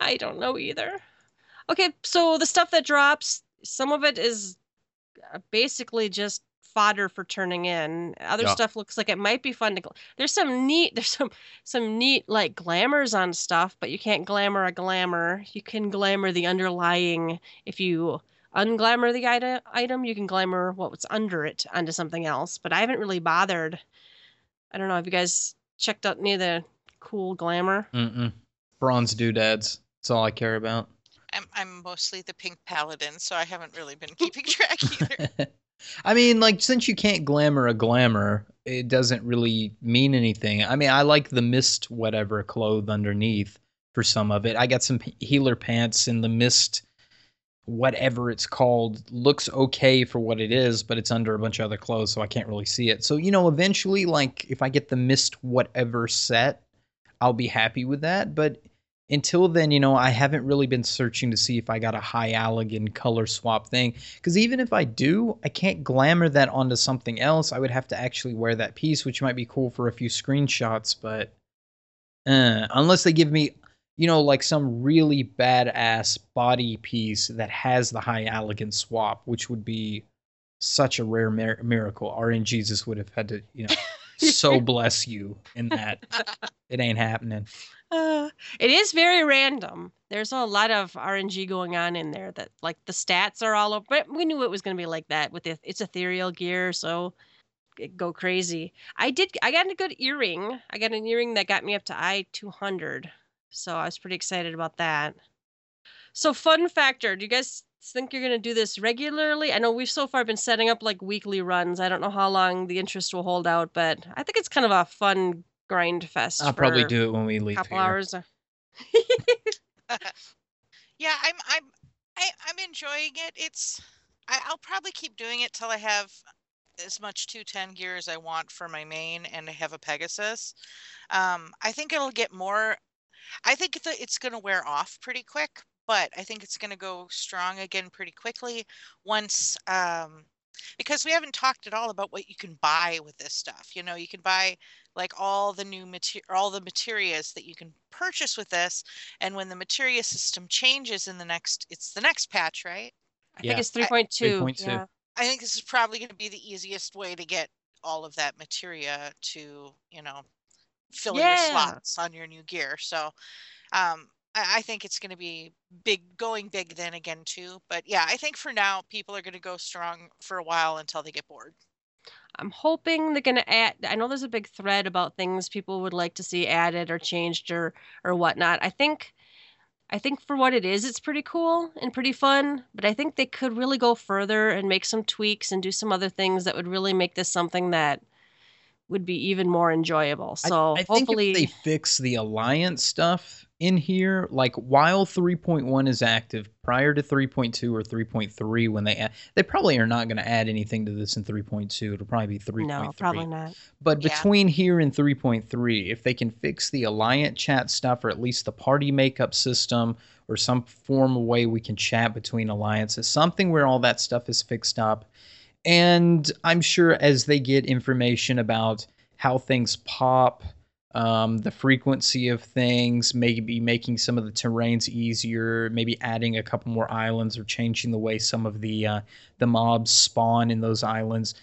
I don't know either. Okay, so the stuff that drops, some of it is uh, basically just fodder for turning in. Other Yeah. stuff looks like it might be fun to gl- There's some neat there's some some neat like glamours on stuff, but you can't glamour a glamour. You can glamour the underlying if you unglamour the item, item, you can glamour what's under it onto something else, but I haven't really bothered. I don't know, have you guys checked out any of the cool glamour? Mm-mm. Bronze doodads. That's all I care about. I'm I'm mostly the pink paladin, so I haven't really been keeping track either. I mean, like, since you can't glamour a glamour, it doesn't really mean anything. I mean, I like the mist, whatever, clothed underneath for some of it. I got some healer pants, and the mist, whatever it's called, looks okay for what it is, but it's under a bunch of other clothes, so I can't really see it. So, you know, eventually, like, if I get the mist, whatever set, I'll be happy with that. But until then, you know, I haven't really been searching to see if I got a high Allagan color swap thing. Because even if I do, I can't glamour that onto something else. I would have to actually wear that piece, which might be cool for a few screenshots, but uh, unless they give me you know, like some really badass body piece that has the high Allagan swap, which would be such a rare mir- miracle. RNGesus would have had to, you know, so bless you in that. It ain't happening. Uh, it is very random. There's a lot of RNG going on in there that like the stats are all over. But we knew it was going to be like that with it. It's ethereal gear, so it go crazy. I did. I got a good earring. I got an earring that got me up to I two hundred. So I was pretty excited about that. So fun factor. Do you guys think you're going to do this regularly? I know we've so far been setting up like weekly runs. I don't know how long the interest will hold out, but I think it's kind of a fun grind fest. I'll probably do it when we leave. a couple here. hours. yeah, I'm I'm I, I'm enjoying it. It's I, I'll probably keep doing it till I have as much 210 gear as I want for my main and I have a Pegasus. Um, I think it'll get more. I think that it's going to wear off pretty quick, but I think it's going to go strong again pretty quickly once. Um, because we haven't talked at all about what you can buy with this stuff. You know, you can buy like all the new material, all the materials that you can purchase with this. And when the materia system changes in the next, it's the next patch, right? I Yeah. think it's 3.2. 3.2. Yeah. I think this is probably going to be the easiest way to get all of that materia to, you know, fill your slots on your new gear. So, um, I, I think it's going to be big, going big then again too. But yeah, I think for now people are going to go strong for a while until they get bored. I'm hoping they're gonna add. I know there's a big thread about things people would like to see added or changed or or whatnot. I think, I think for what it is, it's pretty cool and pretty fun. But I think they could really go further and make some tweaks and do some other things that would really make this something that would be even more enjoyable. So I, think hopefully, if they fix the alliance stuff in here, like while 3.1 is active, prior to 3.2 or 3.3, when they add, they probably are not going to add anything to this in 3.2. It'll probably be 3.3. no, probably not. But Yeah. between here and 3.3, if they can fix the alliance chat stuff or at least the party makeup system or some form of way we can chat between alliances, something where all that stuff is fixed up. And I'm sure as they get information about how things pop, um, the frequency of things, maybe making some of the terrains easier, maybe adding a couple more islands or changing the way some of the uh, the mobs spawn in those islands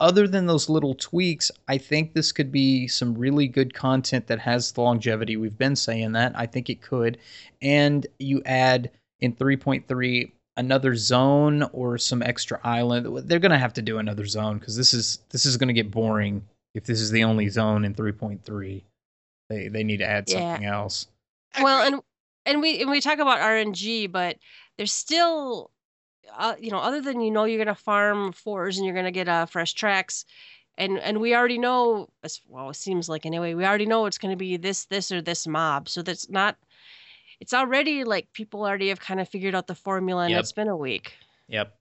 other than those little tweaks, I think this could be some really good content that has the longevity. We've been saying that. I think it could. And you add in 3.3 another zone or some extra island. They're going to have to do another zone because this is this is going to get boring if this is the only zone in 3.3. They they need to add Yeah. something else. Well, and and we and we talk about RNG, but there's still, uh, you know, other than you know you're gonna farm fours and you're gonna get uh, fresh tracks, and and we already know as well it seems like anyway we already know it's gonna be this this or this mob, so that's not. It's already like people already have kind of figured out the formula, and Yep. it's been a week. Yep.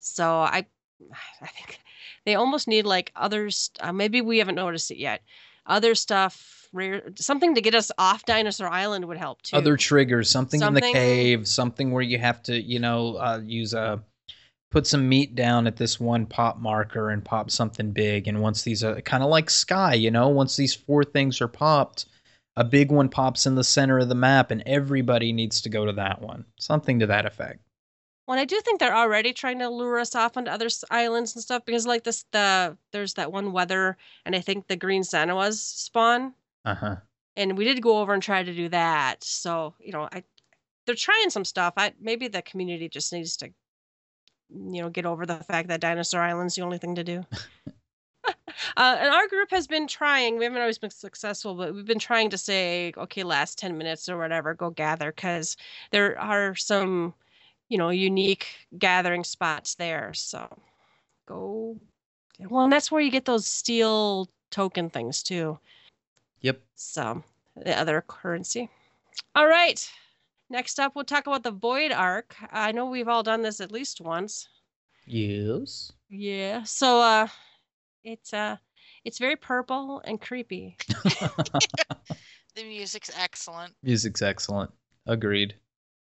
So I, I think they almost need like others. Uh, maybe we haven't noticed it yet. Other stuff, rare, something to get us off Dinosaur Island would help too. other triggers something, in the cave something where you have to you know uh, use a put some meat down at this one pop marker and pop something big and once these are kind of like sky you know once these four things are popped a big one pops in the center of the map and everybody needs to go to that one something to that effect Well, I do think they're already trying to lure us off onto other islands and stuff because, like this, the there's that one weather, and I think the green Santa was spawn, uh-huh and we did go over and try to do that. So you know, I they're trying some stuff. I maybe the community just needs to, you know, get over the fact that Dinosaur Island's the only thing to do. uh, and our group has been trying. We haven't always been successful, but we've been trying to say, okay, last ten minutes or whatever, go gather because there are some, you know, unique gathering spots there. So go. Well, and that's where you get those steel token things too. yep So the other currency. All right. Next up, we'll talk about the Void Ark. I know we've all done this at least once. yes Yeah. So uh it's uh it's very purple and creepy. the music's excellent. music's excellent agreed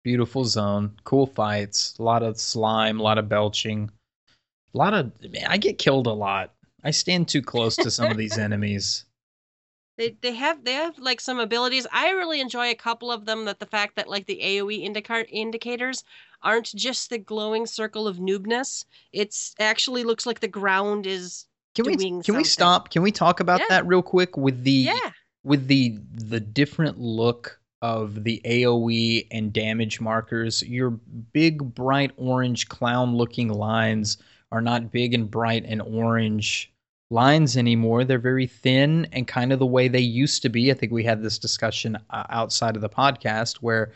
beautiful zone cool fights a lot of slime a lot of belching a lot of man, i get killed a lot i stand too close to some of these enemies They they have they have like some abilities. I really enjoy a couple of them. That the fact that like the AOE indica- indicators aren't just the glowing circle of noobness. It's actually looks like the ground is Can we can we stop? Can we talk about Yeah. that real quick with the yeah. with the the different look of the AoE and damage markers, your big bright orange clown looking lines are not big and bright and orange lines anymore. They're very thin and kind of the way they used to be. I think we had this discussion uh, outside of the podcast where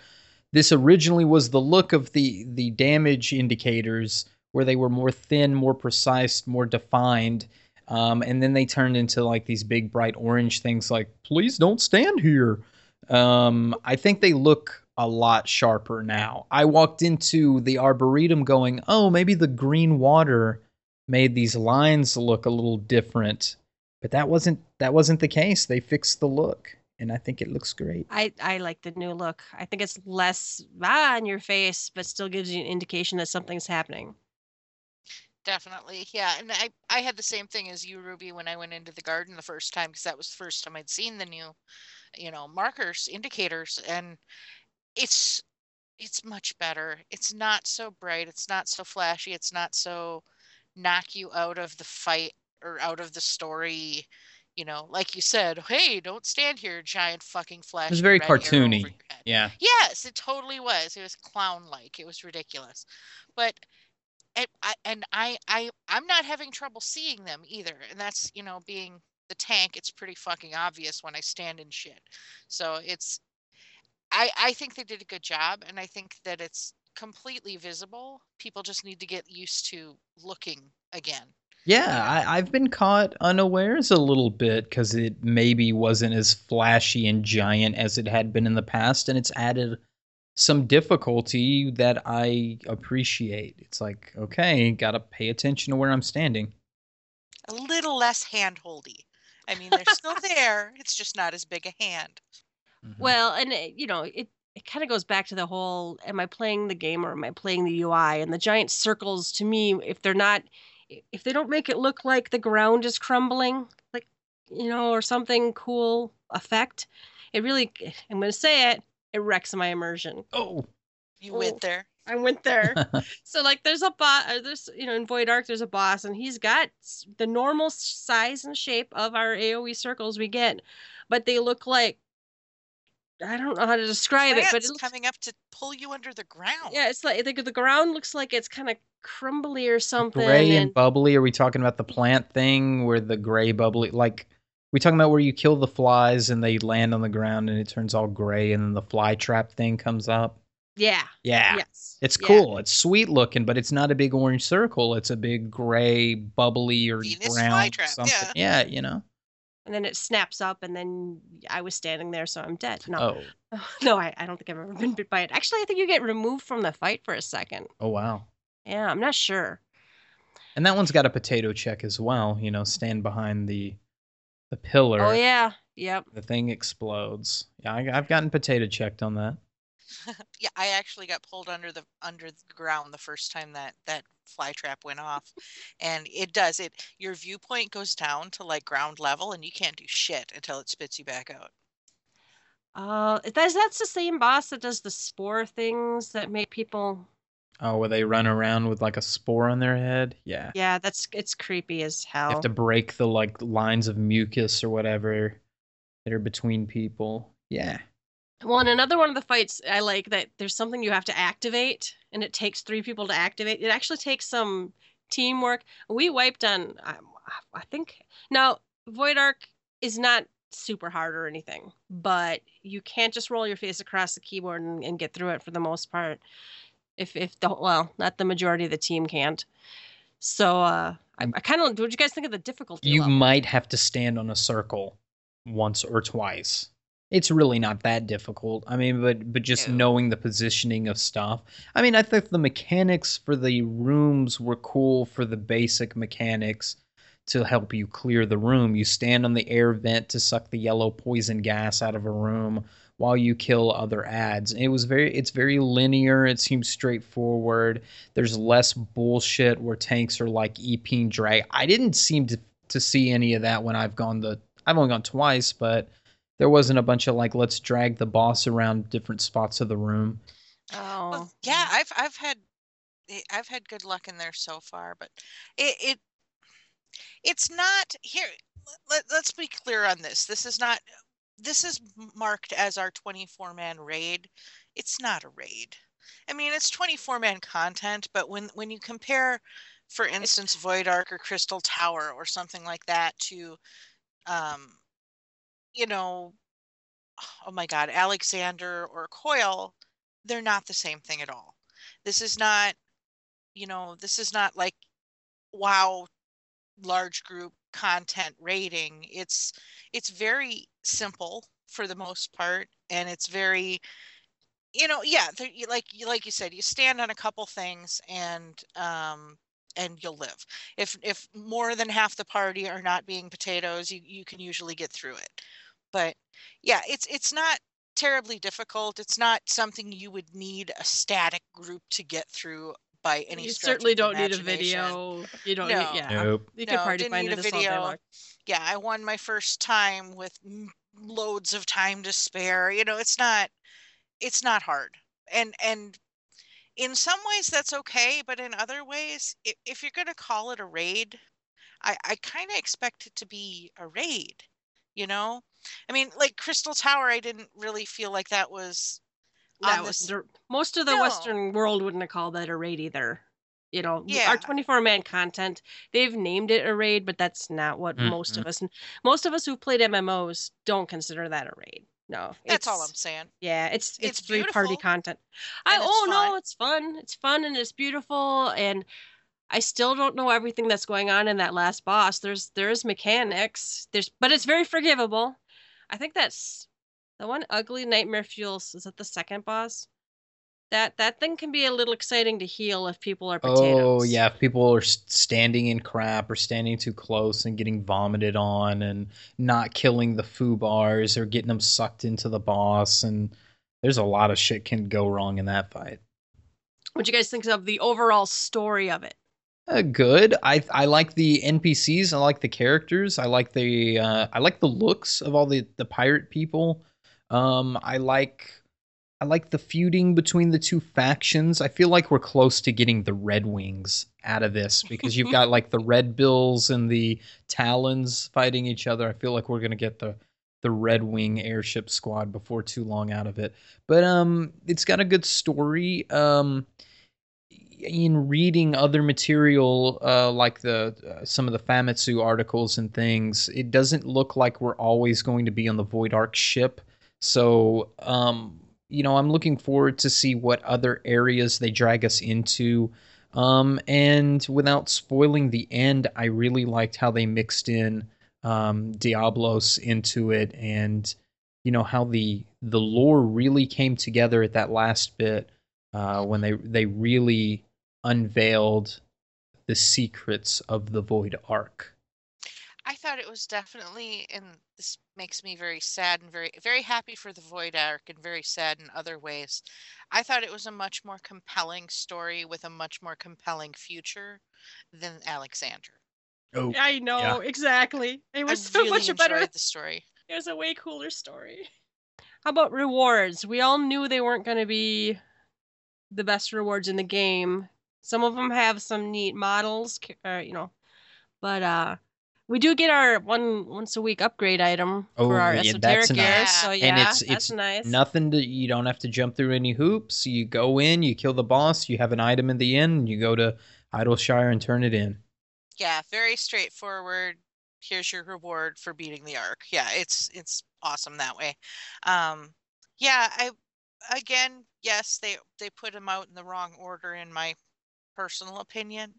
this originally was the look of the the damage indicators where they were more thin, more precise, more defined. Um, and then they turned into like these big bright orange things like please don't stand here. Um, i think they look a lot sharper now. I walked into the arboretum going oh maybe the green water made these lines look a little different. But that wasn't that wasn't the case. They fixed the look and i think it looks great. I, I like the new look. I think it's less ah in your face, but still gives you an indication that something's happening. Definitely. Yeah. And I, I had the same thing as you, Ruby, when I went into the garden the first time, because that was the first time I'd seen the new, you know, markers, indicators. And it's, it's much better. It's not so bright. It's not so flashy. It's not so knock you out of the fight or out of the story. You know, like you said, hey, don't stand here, giant fucking flash. it was very cartoony yeah Yes, it totally was. It was clown-like. It was ridiculous. But and I and I I I'm not having trouble seeing them either. And that's, you know, being the tank, it's pretty fucking obvious when I stand in shit. So it's I I think they did a good job and I think that it's completely visible. People just need to get used to looking again. Yeah, I, I've been caught unawares a little bit because it maybe wasn't as flashy and giant as it had been in the past, and it's added some difficulty that I appreciate. It's like, okay, gotta pay attention to where I'm standing. A little less hand-holdy. I mean, they're still there. It's just not as big a hand. Mhm. Well, and it, you know, it it kind of goes back to the whole: Am I playing the game or am I playing the UI? And the giant circles, to me, if they're not, if they don't make it look like the ground is crumbling, like you know, or something cool effect, it really, I'm going to say it, it wrecks my immersion. oh, You Oh. went there. I went there. So like there's a boss uh, there's you know in Void Ark there's a boss and he's got the normal size and shape of our AoE circles we get, but they look like I don't know how to describe it, but it's coming up to pull you under the ground. yeah, it's like the, the ground looks like it's kind of crumbly or something. gray and and- bubbly. Are we talking about the plant thing where the gray bubbly, like, we talking about where you kill the flies and they land on the ground and it turns all gray and then the fly trap thing comes up? yeah, Yeah. yes, It's yeah. cool. It's sweet looking, but it's not a big orange circle. It's a big gray, bubbly or Venus brown something. yeah. Yeah, you know. And then it snaps up, and then I was standing there, so I'm dead. No, Oh, no, I, I don't think I've ever been bit by it. Actually, I think you get removed from the fight for a second. oh wow. Yeah, I'm not sure. And that one's got a potato check as well. You know, stand behind the the pillar. Oh yeah, yep. The thing explodes. Yeah, I, I've gotten potato checked on that. Yeah, I actually got pulled under the under the ground the first time that that fly trap went off, and it does it. Your viewpoint goes down to like ground level, and you can't do shit until it spits you back out. Uh, that's that's the same boss that does the spore things that make people. Oh, where they run around with like a spore on their head. Yeah. Yeah, that's it's creepy as hell. You have to break the like lines of mucus or whatever that are between people. Yeah. Well, and another one of the fights I like that there's something you have to activate, and it takes three people to activate. It actually takes some teamwork. We wiped on, I, I think. Now, Void Ark is not super hard or anything, but you can't just roll your face across the keyboard and, and get through it for the most part. If if the well, not the majority of the team can't. So uh, I, I kind of. What do you guys think of the difficulty? You level? might have to stand on a circle once or twice. It's really not that difficult. I mean, but but just No. knowing the positioning of stuff. I mean, I think the mechanics for the rooms were cool for the basic mechanics to help you clear the room. You stand on the air vent to suck the yellow poison gas out of a room while you kill other ads. It was very it's very linear, it seems straightforward. There's less bullshit where tanks are like EPing drag. I didn't seem to to see any of that when I've gone the I've only gone twice, but there wasn't a bunch of like let's drag the boss around different spots of the room. Oh, Well, yeah, I've I've had I've had good luck in there so far, but it, it it's not here. Let, let's be clear on this. This is not. This is marked as our 24 man raid. It's not a raid. I mean, it's 24 man content, but when when you compare, for instance, Void Ark or Crystal Tower or something like that to, um, you know, oh my God, Alexander or Coil, they're not the same thing at all. This is not, you know, this is not like wow large group content rating. It's it's very simple for the most part and it's very you know, yeah, like like you said, you stand on a couple things and um and you'll live. If if more than half the party are not being potatoes, you you can usually get through it. But yeah, it's it's not terribly difficult. It's not something you would need a static group to get through by any you stretch certainly of don't need a video. You don't No. need, yeah. Nope. You No, can party didn't find need a this video. Yeah, I won my first time with loads of time to spare. You know, it's not it's not hard. And and in some ways that's okay, but in other ways, if, if you're going to call it a raid, I I kind of expect it to be a raid, you know? I mean, like Crystal Tower, I didn't really feel like that was That on was this the, most of the No. Western world wouldn't have called that a raid either. You know, Yeah. our 24 man content, they've named it a raid, but that's not what most mm-hmm. of us, most of us who've played MMOs don't consider that a raid. No, That's all I'm saying. Yeah, it's it's, It's three party content. I oh fun. no, it's fun. It's fun and it's beautiful and I still don't know everything that's going on in that last boss. There's there's mechanics. There's but it's very forgivable. I think that's the one ugly nightmare fuels is that the second boss? That that thing can be a little exciting to heal if people are potatoes. Oh yeah, if people are standing in crap or standing too close and getting vomited on and not killing the foo bars or getting them sucked into the boss and there's a lot of shit can go wrong in that fight. What you guys think of the overall story of it? Uh, good. I I like the NPCs. I like the characters. I like the uh, I like the looks of all the the pirate people. Um, I like I like the feuding between the two factions. I feel like we're close to getting the Red Wings out of this because you've got like the Red Bills and the Talons fighting each other. I feel like we're gonna get the the Red Wing airship squad before too long out of it. But um, it's got a good story. Um, in reading other material uh, like the uh, some of the Famitsu articles and things, it doesn't look like we're always going to be on the Void Ark ship. So, um, you know, I'm looking forward to see what other areas they drag us into. Um, and without spoiling the end, I really liked how they mixed in um, Diablos into it, and you know how the the lore really came together at that last bit uh, when they they really unveiled the secrets of the Void Ark. I thought it was definitely, and this makes me very sad and very, very happy for the Void Ark and very sad in other ways. I thought it was a much more compelling story with a much more compelling future than Alexander. Oh, I know Yeah. exactly. It was I so really much enjoyed better. the story. It was a way cooler story. How about rewards? We all knew they weren't going to be the best rewards in the game. Some of them have some neat models, ca- uh, you know, but uh, we do get our one once a week upgrade item for Oh, our yeah, esoteric that's gear. nice. So And yeah, it's- that's it's nice. Nothing to you don't have to jump through any hoops. You go in, you kill the boss, you have an item in the end, and you go to Idyllshire and turn it in. Yeah, very straightforward. Here's your reward for beating the arc. Yeah, it's it's awesome that way. Um, yeah, I again, yes, they they put them out in the wrong order in my personal opinion.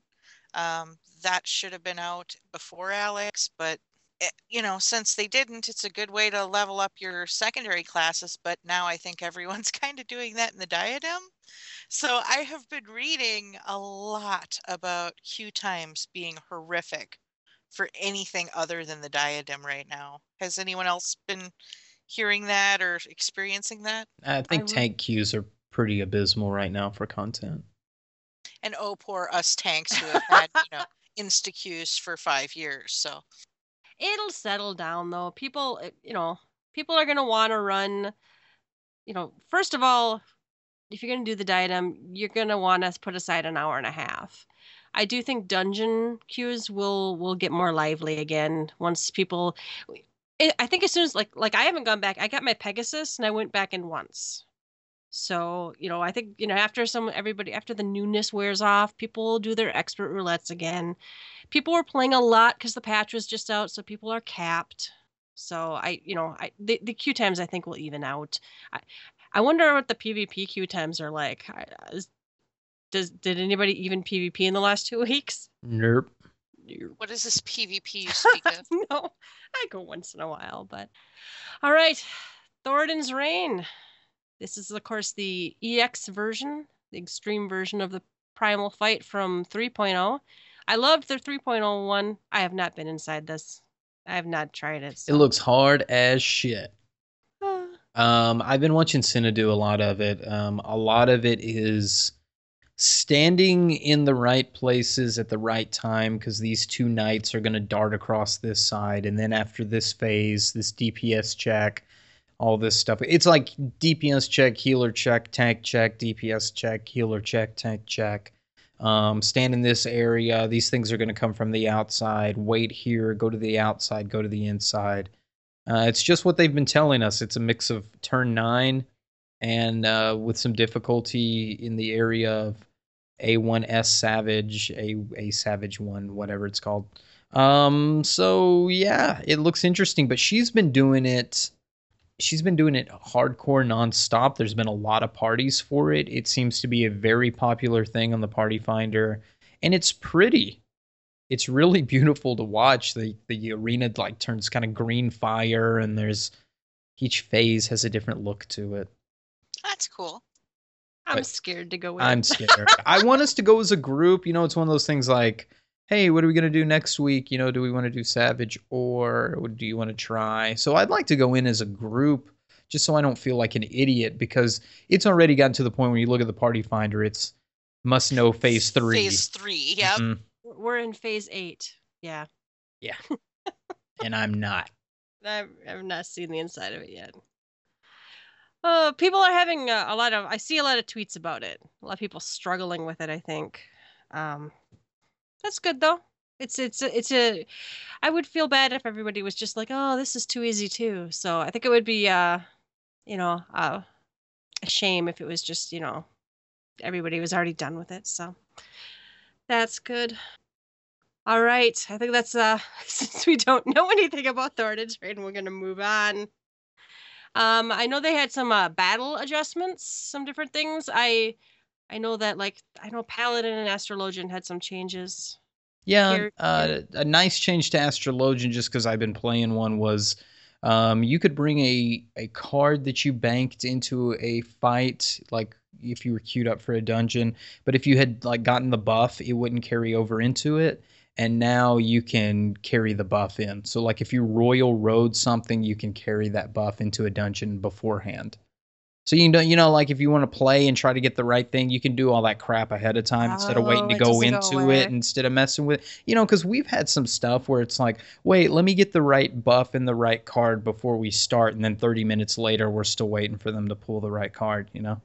Um, that should have been out before Alex, but it, you know, since they didn't, it's a good way to level up your secondary classes. But now I think everyone's kind of doing that in the diadem. So I have been reading a lot about queue times being horrific for anything other than the diadem right now. Has anyone else been hearing that or experiencing that? I think would- tank queues are pretty abysmal right now for content. And oh, poor us tanks who have had, you know, insta queues for five years. So It'll settle down though. People, eh, you know, people are gonna want to run. You know, first of all, if you're gonna do the diadem, you're gonna want to put aside an hour and a half. I do think dungeon queues will will get more lively again once people. I think as soon as like like I haven't gone back. I got my Pegasus and I went back in once. So you know, I think you know after some everybody after the newness wears off, people do their expert roulettes again. People were playing a lot because the patch was just out, so people are capped. So I, you know, I the, the queue times I think will even out. I, I wonder what the PvP queue times are like. Uh, is, does did anybody even PvP in the last two weeks? Nope. What is this PvP you speak of? no, I go once in a while, but all right. Thordan's Reign. This is, of course, the EX version, the extreme version of the Primal Fight from 3.0. I loved the 3.0 one. I have not been inside this. I have not tried it. So. It looks hard as shit. um, I've been watching Cinna do a lot of it. Um, a lot of it is standing in the right places at the right time because these two knights are going to dart across this side, and then after this phase, this DPS check, all this stuff. It's like DPS check, healer check, tank check, DPS check, healer check, tank check. Um, stand in this area. These things are going to come from the outside. Wait here. Go to the outside. Go to the inside. Uh, it's just what they've been telling us. It's a mix of turn nine and uh, with some difficulty in the area of A1S Savage, A A Savage one, whatever it's called. Um, so yeah, it looks interesting. But she's been doing it she's been doing it hardcore nonstop. There's been a lot of parties for it. It seems to be a very popular thing on the Party Finder, and it's pretty. It's really beautiful to watch. The the arena like turns kind of green fire, and there's each phase has a different look to it. That's cool. I'm but scared to go in. I'm scared. I want us to go as a group. You know, it's one of those things like hey, what are we going to do next week? You know, do we want to do Savage or do you want to try? So I'd like to go in as a group just so I don't feel like an idiot because it's already gotten to the point where you look at the party finder, it's must know phase three. Phase three, yep. Mm-hmm. We're in phase eight. Yeah. Yeah. and I'm not. I've, I've not seen the inside of it yet. Uh, people are having a, a, lot of. I see a lot of tweets about it. A lot of people struggling with it. I think. Um, that's good though. It's it's a, it's a. I would feel bad if everybody was just like, oh, this is too easy too. So I think it would be, uh, you know, uh, a shame if it was just, you know, everybody was already done with it. So that's good. All right, I think that's uh since we don't know anything about Thordan's Reign, we're gonna move on. Um, I know they had some uh, battle adjustments, some different things. I I know that like I know Paladin and Astrologian had some changes. Yeah, uh, a nice change to Astrologian just because I've been playing one was um, you could bring a a card that you banked into a fight, like if you were queued up for a dungeon. But if you had like gotten the buff, it wouldn't carry over into it. And now you can carry the buff in. So like if you Royal Road something, you can carry that buff into a dungeon beforehand. So you know, you know, like if you want to play and try to get the right thing, you can do all that crap ahead of time oh, instead of waiting to go into go it instead of messing with, you know, because we've had some stuff where it's like, wait, let me get the right buff and the right card before we start, and then 30 minutes later, we're still waiting for them to pull the right card. You know,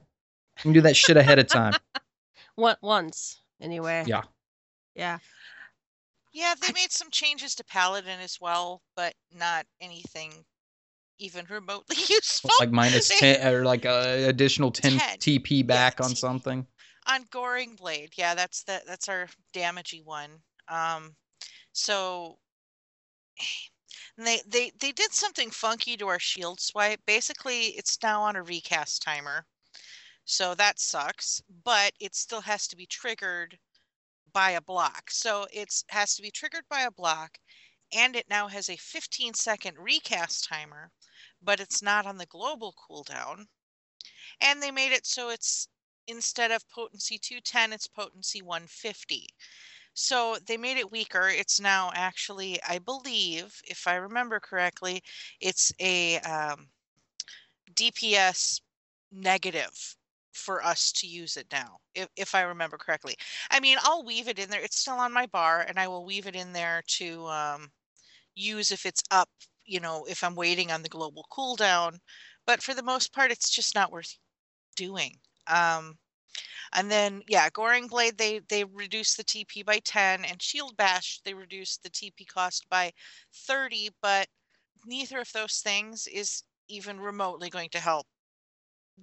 you can do that shit ahead of time. What once anyway? Yeah. Yeah. Yeah, they made some changes to Paladin as well, but not anything even remotely useful. Like minus ten or like a additional 10, 10. TP back yeah, on something. On Goring Blade, yeah, that's the that's our damagey one. Um, so they they they did something funky to our shield swipe. Basically, it's now on a recast timer, so that sucks. But it still has to be triggered by a block. So it has to be triggered by a block, and it now has a 15 second recast timer but it's not on the global cooldown. And they made it so it's instead of potency 210, it's potency 150. So they made it weaker. It's now actually, I believe, if I remember correctly, it's a um, DPS negative for us to use it now, if, if I remember correctly. I mean, I'll weave it in there. It's still on my bar, and I will weave it in there to um, use if it's up, you know, if I'm waiting on the global cooldown. But for the most part, it's just not worth doing. Um, and then yeah, Goring Blade they they reduced the TP by 10 and Shield Bash they reduced the TP cost by 30, but neither of those things is even remotely going to help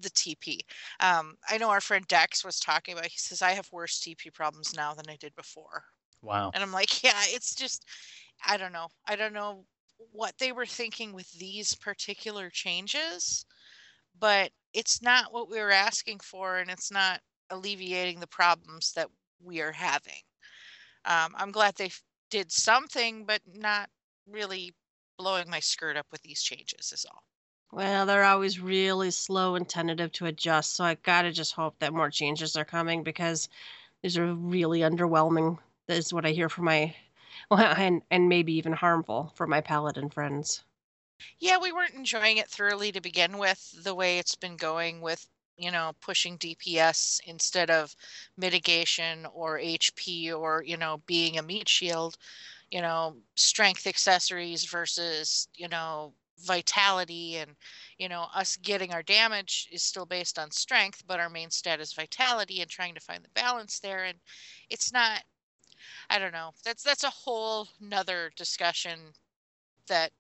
the TP. Um, I know our friend Dex was talking about. He says I have worse TP problems now than I did before. Wow. And I'm like, yeah, it's just, I don't know. I don't know what they were thinking with these particular changes, but it's not what we were asking for, and it's not alleviating the problems that we are having. Um, I'm glad they did something, but not really blowing my skirt up with these changes, is all. Well, they're always really slow and tentative to adjust, so I gotta just hope that more changes are coming because these are really underwhelming. That is what I hear from my, well, and and maybe even harmful for my paladin friends. Yeah, we weren't enjoying it thoroughly to begin with, the way it's been going with you know, pushing DPS instead of mitigation or HP or, you know, being a meat shield, you know, strength accessories versus, you know, vitality and, you know, us getting our damage is still based on strength, but our main stat is vitality and trying to find the balance there. And it's not, I don't know, that's, that's a whole nother discussion that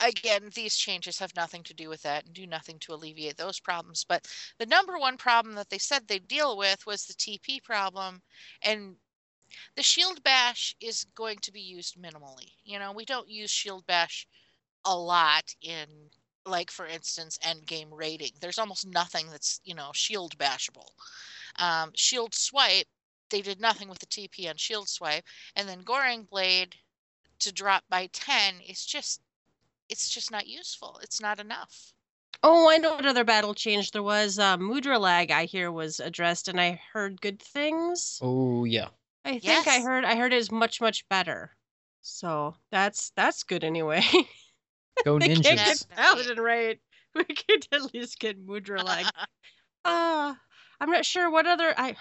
again, these changes have nothing to do with that and do nothing to alleviate those problems. But the number one problem that they said they'd deal with was the TP problem. And the shield bash is going to be used minimally. You know, we don't use shield bash a lot in like for instance end game rating there's almost nothing that's you know shield bashable um, shield swipe they did nothing with the tp on shield swipe and then goring blade to drop by 10 is just it's just not useful. It's not enough. Oh, I know what other battle change there was. Uh, Mudra lag, I hear, was addressed, and I heard good things. Oh yeah. I think yes. I heard I heard it is much much better. So that's that's good anyway. Go ninjas! Can't get Paladin right. We could at least get Mudra lag. Ah. uh, I'm not sure what other I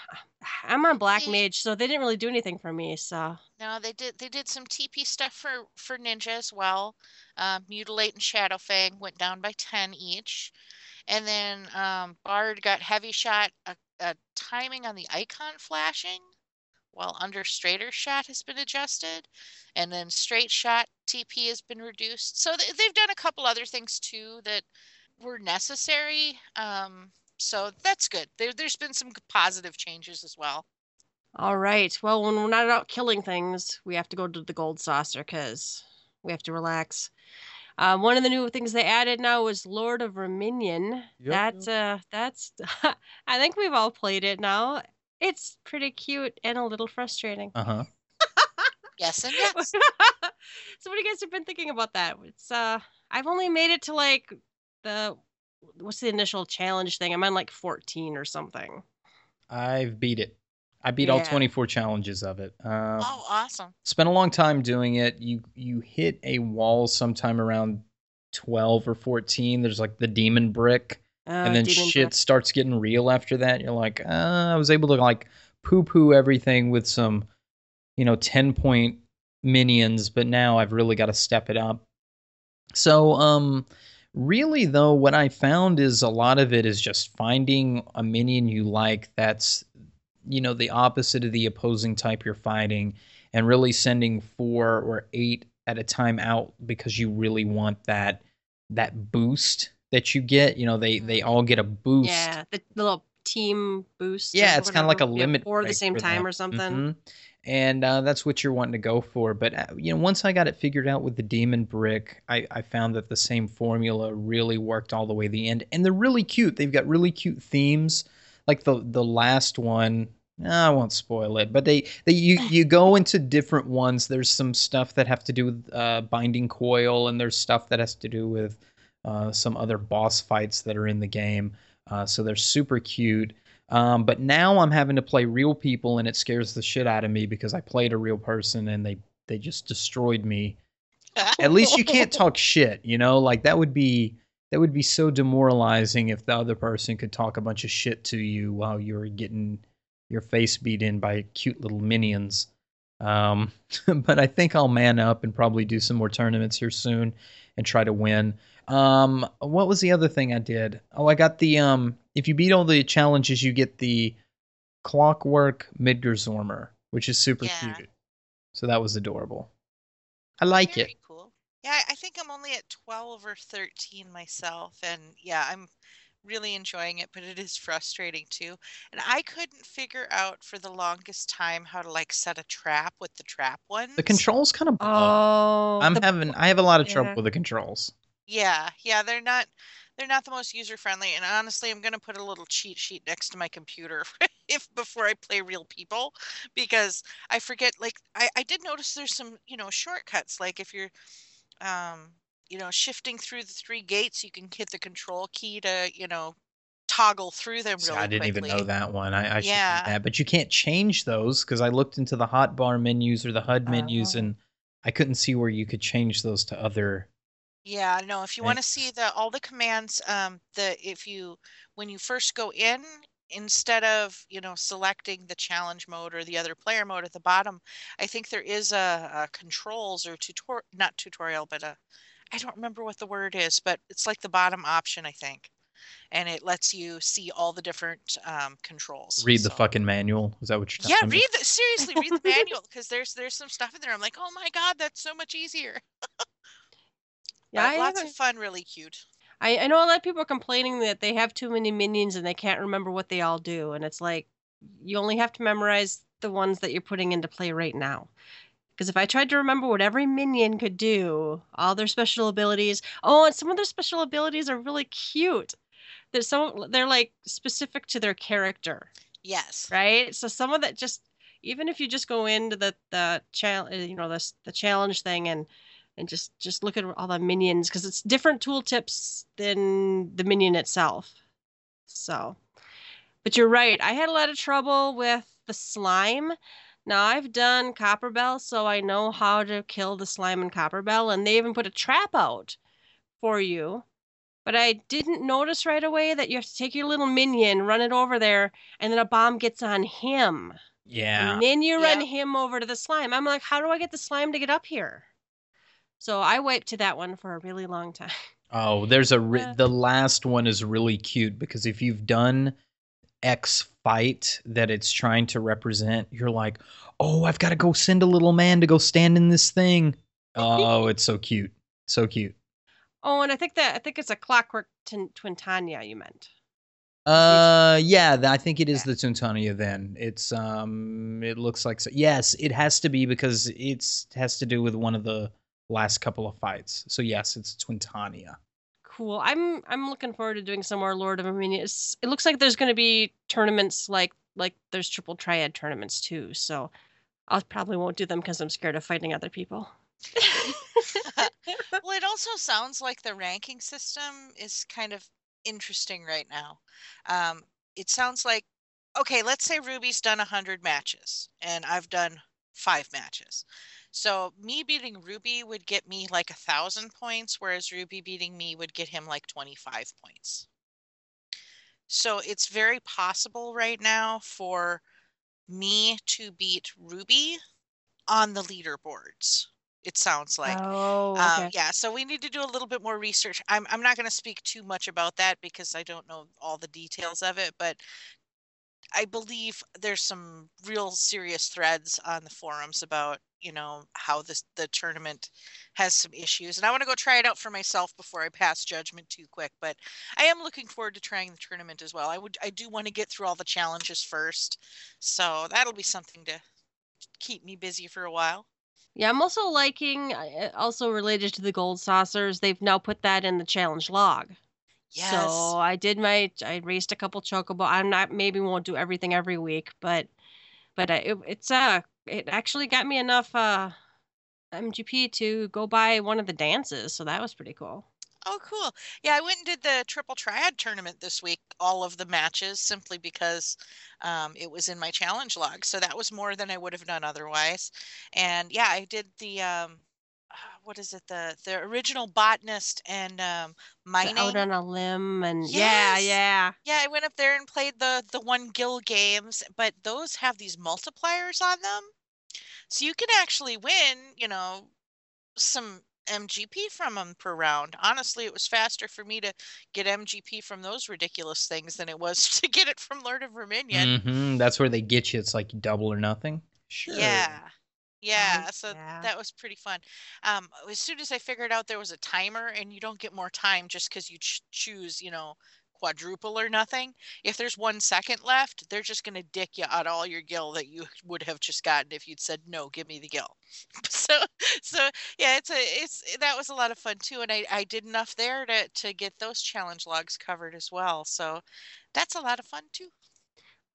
I'm on Black Mage, so they didn't really do anything for me. So no, they did they did some TP stuff for for Ninja as well. Uh, Mutilate and Shadowfang went down by ten each, and then um, Bard got Heavy Shot, a, a timing on the icon flashing, while under Straighter Shot has been adjusted, and then Straight Shot TP has been reduced. So they've done a couple other things too that were necessary. Um, so that's good. There, there's been some positive changes as well. All right. Well, when we're not out killing things, we have to go to the gold saucer because we have to relax. Uh, one of the new things they added now is Lord of Verminion. Yep. That's uh, that's. I think we've all played it now. It's pretty cute and a little frustrating. Uh huh. yes and yes. so, what do you guys have been thinking about that? It's uh, I've only made it to like the what's the initial challenge thing? I'm on like 14 or something. I've beat it. I beat yeah. all 24 challenges of it. Uh, oh, awesome! Spent a long time doing it. You you hit a wall sometime around 12 or 14. There's like the demon brick, uh, and then shit brick. starts getting real after that. You're like, uh, I was able to like poo poo everything with some, you know, 10 point minions, but now I've really got to step it up. So, um, Really, though, what I found is a lot of it is just finding a minion you like that's, you know, the opposite of the opposing type you're fighting, and really sending four or eight at a time out because you really want that that boost that you get. You know, they they mm-hmm. all get a boost. Yeah, the little team boost. Yeah, it's kind of like a limit or the same time or something. Mm-hmm and uh, that's what you're wanting to go for. But uh, you know, once I got it figured out with the demon brick, I, I found that the same formula really worked all the way to the end, and they're really cute. They've got really cute themes, like the the last one. I won't spoil it, but they, they you you go into different ones. There's some stuff that have to do with uh, binding coil, and there's stuff that has to do with uh, some other boss fights that are in the game. Uh, so they're super cute. Um, but now I'm having to play real people, and it scares the shit out of me because I played a real person and they they just destroyed me. At least you can't talk shit, you know. Like that would be that would be so demoralizing if the other person could talk a bunch of shit to you while you're getting your face beat in by cute little minions. Um, but I think I'll man up and probably do some more tournaments here soon and try to win. Um, what was the other thing I did? Oh, I got the um. If you beat all the challenges, you get the Clockwork Midgardsormr, which is super Yeah. cute. So that was adorable. I like Very it. cool. Yeah, I- I think I'm only at 12 or 13 myself. And yeah, I'm really enjoying it, but it is frustrating too. And I couldn't figure out for the longest time how to like set a trap with the trap ones. The controls kind of. Oh, I'm the- having. I have a lot of trouble yeah. with the controls. Yeah, yeah, they're not they're not the most user friendly. And honestly, I'm gonna put a little cheat sheet next to my computer if before I play real people because I forget like I, I did notice there's some, you know, shortcuts. Like if you're um, you know, shifting through the three gates, you can hit the control key to, you know, toggle through them really I didn't quickly. even know that one. I, I should Yeah. do that, but you can't change those because I looked into the hotbar menus or the HUD menus, Oh. and I couldn't see where you could change those to other. Yeah, no, if you want to see the all the commands, um, the if you when you first go in, instead of, you know, selecting the challenge mode or the other player mode at the bottom, I think there is a, a controls or tutorial, not tutorial, but a I don't remember what the word is, but it's like the bottom option, I think. And it lets you see all the different um, controls. Read the fucking manual. Is that what you're Yeah, telling me? read the seriously, read the manual because there's there's some stuff in there. I'm like, oh my god, that's so much easier. Yeah, But lots of fun, really cute. I, I know a lot of people are complaining that they have too many minions and they can't remember what they all do. And it's like, you only have to memorize the ones that you're putting into play right now. Because if I tried to remember what every minion could do, all their special abilities, oh, and some of their special abilities are really cute. There's some, they're like specific to their character, Yes. right? So some of that just, even if you just go into the the challenge, you know, the the challenge thing and and just just look at all the minions because it's different tooltips than the minion itself. So, but you're right. I had a lot of trouble with the slime. Now I've done Copper Bell, so I know how to kill the slime in Copper Bell, and they even put a trap out for you. But I didn't notice right away that you have to take your little minion, run it over there, and then a bomb gets on him. Yeah. And then you run Yep. him over to the slime. I'm like, how do I get the slime to get up here? So I wiped to that one for a really long time. Oh, there's a re- Yeah. the last one is really cute because if you've done X fight that it's trying to represent, you're like, "Oh, I've got to go send a little man to go stand in this thing." Oh, it's so cute. So cute. Oh, and I think that I think it's a clockwork Tin- Twintania you meant. Uh yeah, I think it is the Twintania then. It's um it looks like so. Yes, it has to be because it's has to do with one of the last couple of fights. So yes, it's Twintania. Cool. I'm I'm looking forward to doing some more Lord of Verminion. It's, It looks like there's going to be tournaments like like there's triple triad tournaments too. So I probably won't do them because I'm scared of fighting other people. well, it also sounds like the ranking system is kind of interesting right now. Um, it sounds like, okay, let's say Ruby's done 100 matches and I've done five matches. So me beating Ruby would get me like a thousand points, whereas Ruby beating me would get him like 25 points. So it's very possible right now for me to beat Ruby on the leaderboards. It sounds like. oh, Um, yeah, so we need to do a little bit more research. I'm I'm not going to speak too much about that because I don't know all the details of it, but I believe there's some real serious threads on the forums about you know how this the tournament has some issues, and I want to go try it out for myself before I pass judgment too quick. But I am looking forward to trying the tournament as well. I would I do want to get through all the challenges first, so that'll be something to keep me busy for a while. Yeah, I'm also liking, uh, also related to the gold saucers, they've now put that in the challenge log. Yes. So I did my, I raced a couple chocobo. I'm not, maybe won't do everything every week, but, but uh, it, it's, uh, it actually got me enough, uh, MGP to go buy one of the dances. So that was pretty cool. Oh, cool. Yeah, I went and did the triple triad tournament this week, all of the matches, simply because um, it was in my challenge log. So that was more than I would have done otherwise. And yeah, I did the um, what is it? The the original botanist and um, mining. Out on a limb and yeah, Yes. yeah. Yeah, I went up there and played the the one gill games, but those have these multipliers on them. So you can actually win, you know, some MGP from them per round. Honestly, it was faster for me to get MGP from those ridiculous things than it was to get it from Lord of Verminion. hmm That's where they get you. It's like double or nothing. Sure. Yeah. Yeah, Nice, so yeah. that was pretty fun. Um, as soon as I figured out there was a timer and you don't get more time just because you ch- choose, you know, quadruple or nothing. If there's one second left, they're just going to dick you out all your gil that you would have just gotten if you'd said no, give me the gil. So, so yeah, it's a it's that was a lot of fun too, and I I did enough there to to get those challenge logs covered as well. So, that's a lot of fun too.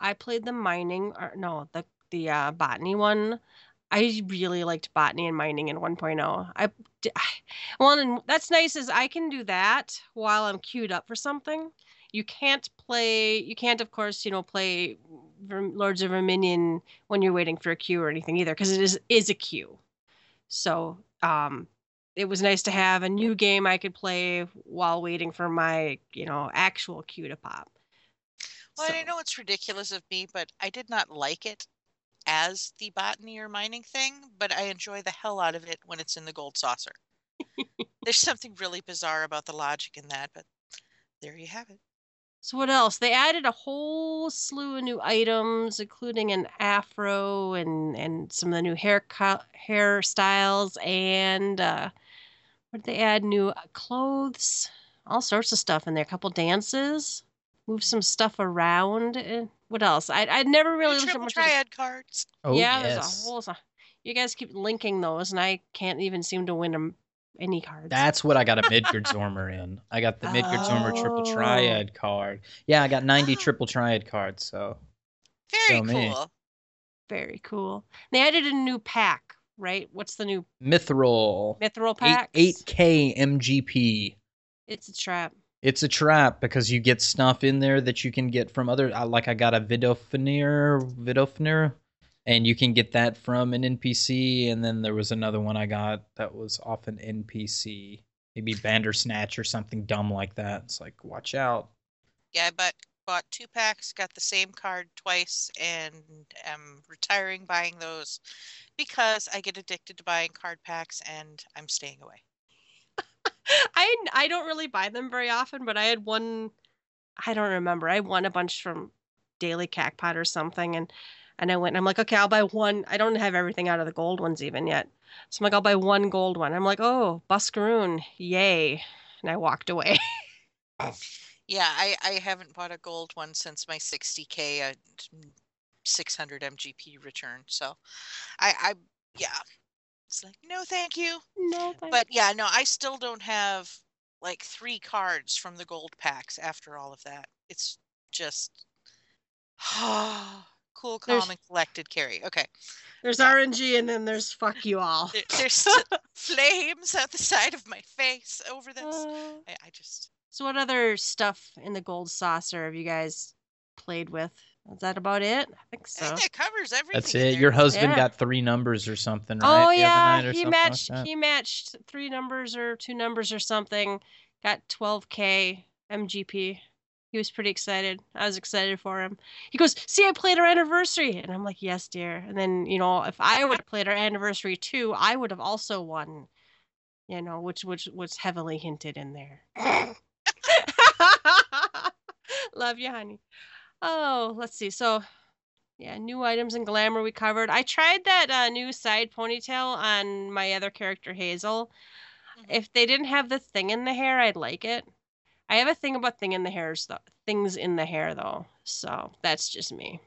I played the mining or no, the the uh, botany one. I really liked botany and mining in 1.0. I well, and that's nice is I can do that while I'm queued up for something. You can't play. You can't, of course, you know, play Lords of Verminion when you're waiting for a queue or anything either, because it is is a queue. So, um, it was nice to have a new game I could play while waiting for my, you know, actual queue to pop. Well, and I know it's ridiculous of me, but I did not like it as the botany or mining thing, but I enjoy the hell out of it when it's in the gold saucer. There's something really bizarre about the logic in that, but there you have it. So what else? They added a whole slew of new items, including an afro and and some of the new hair co- hairstyles, and uh, what did they add? New uh, clothes, all sorts of stuff in there. A couple dances, move some stuff around. What else? I I never really New looked at triple much. of the- triad cards. Oh yeah, yes. there's a whole. You guys keep linking those, and I can't even seem to win them any cards. That's what I got a Midgardsormr in. I got the Midgardsormr triple Oh. triad card. Yeah, I got 90 Oh. triple triad cards. So Very Show me. cool. very cool. They added a new pack, right? What's the new Mithril, mithril pack? eight K MGP. It's a trap. It's a trap because you get stuff in there that you can get from other. Like I got a Vidofnir, Vidofnir, and you can get that from an NPC. And then there was another one I got that was off an NPC, maybe Bandersnatch or something dumb like that. It's like watch out. Yeah, but bought two packs, got the same card twice, and am retiring buying those because I get addicted to buying card packs and I'm staying away. I I don't really buy them very often, but I had one. I don't remember. I won a bunch from Daily Cactpot or something, and and I went. and I'm like, okay, I'll buy one. I don't have everything out of the gold ones even yet, so I'm like, I'll buy one gold one. I'm like, oh, Buscarron, yay! And I walked away. Yeah, I, I haven't bought a gold one since my 60k uh, 600 MGP return. So I I yeah. It's like no thank you. no, thank- But yeah, no, I still don't have like 3 cards from the gold packs after all of that. It's just cool, There's- calm and collected carry. Okay. there's yeah. RNG, and then there's fuck you all. There, there's flames at the side of my face over this. Uh, I, I just so what other stuff in the gold saucer have you guys played with? Is that about it? I think I so. think that covers everything. That's it. there. Your husband Yeah. got three numbers or something, right? Oh yeah, he something like matched. he matched three numbers or two numbers or something. Got 12k MGP. He was pretty excited. I was excited for him. He goes, "See, I played our anniversary," and I'm like, "Yes, dear." And then you know, if I would have played our anniversary too, I would have also won. You know, which which was heavily hinted in there. Love you, honey. Oh, let's see. So, yeah, new items and glamour we covered. I tried that uh, new side ponytail on my other character, Hazel. Mhm. If they didn't have the thing in the hair, I'd like it. I have a thing about thing in the hairs, though. Things in the hair, though. So that's just me.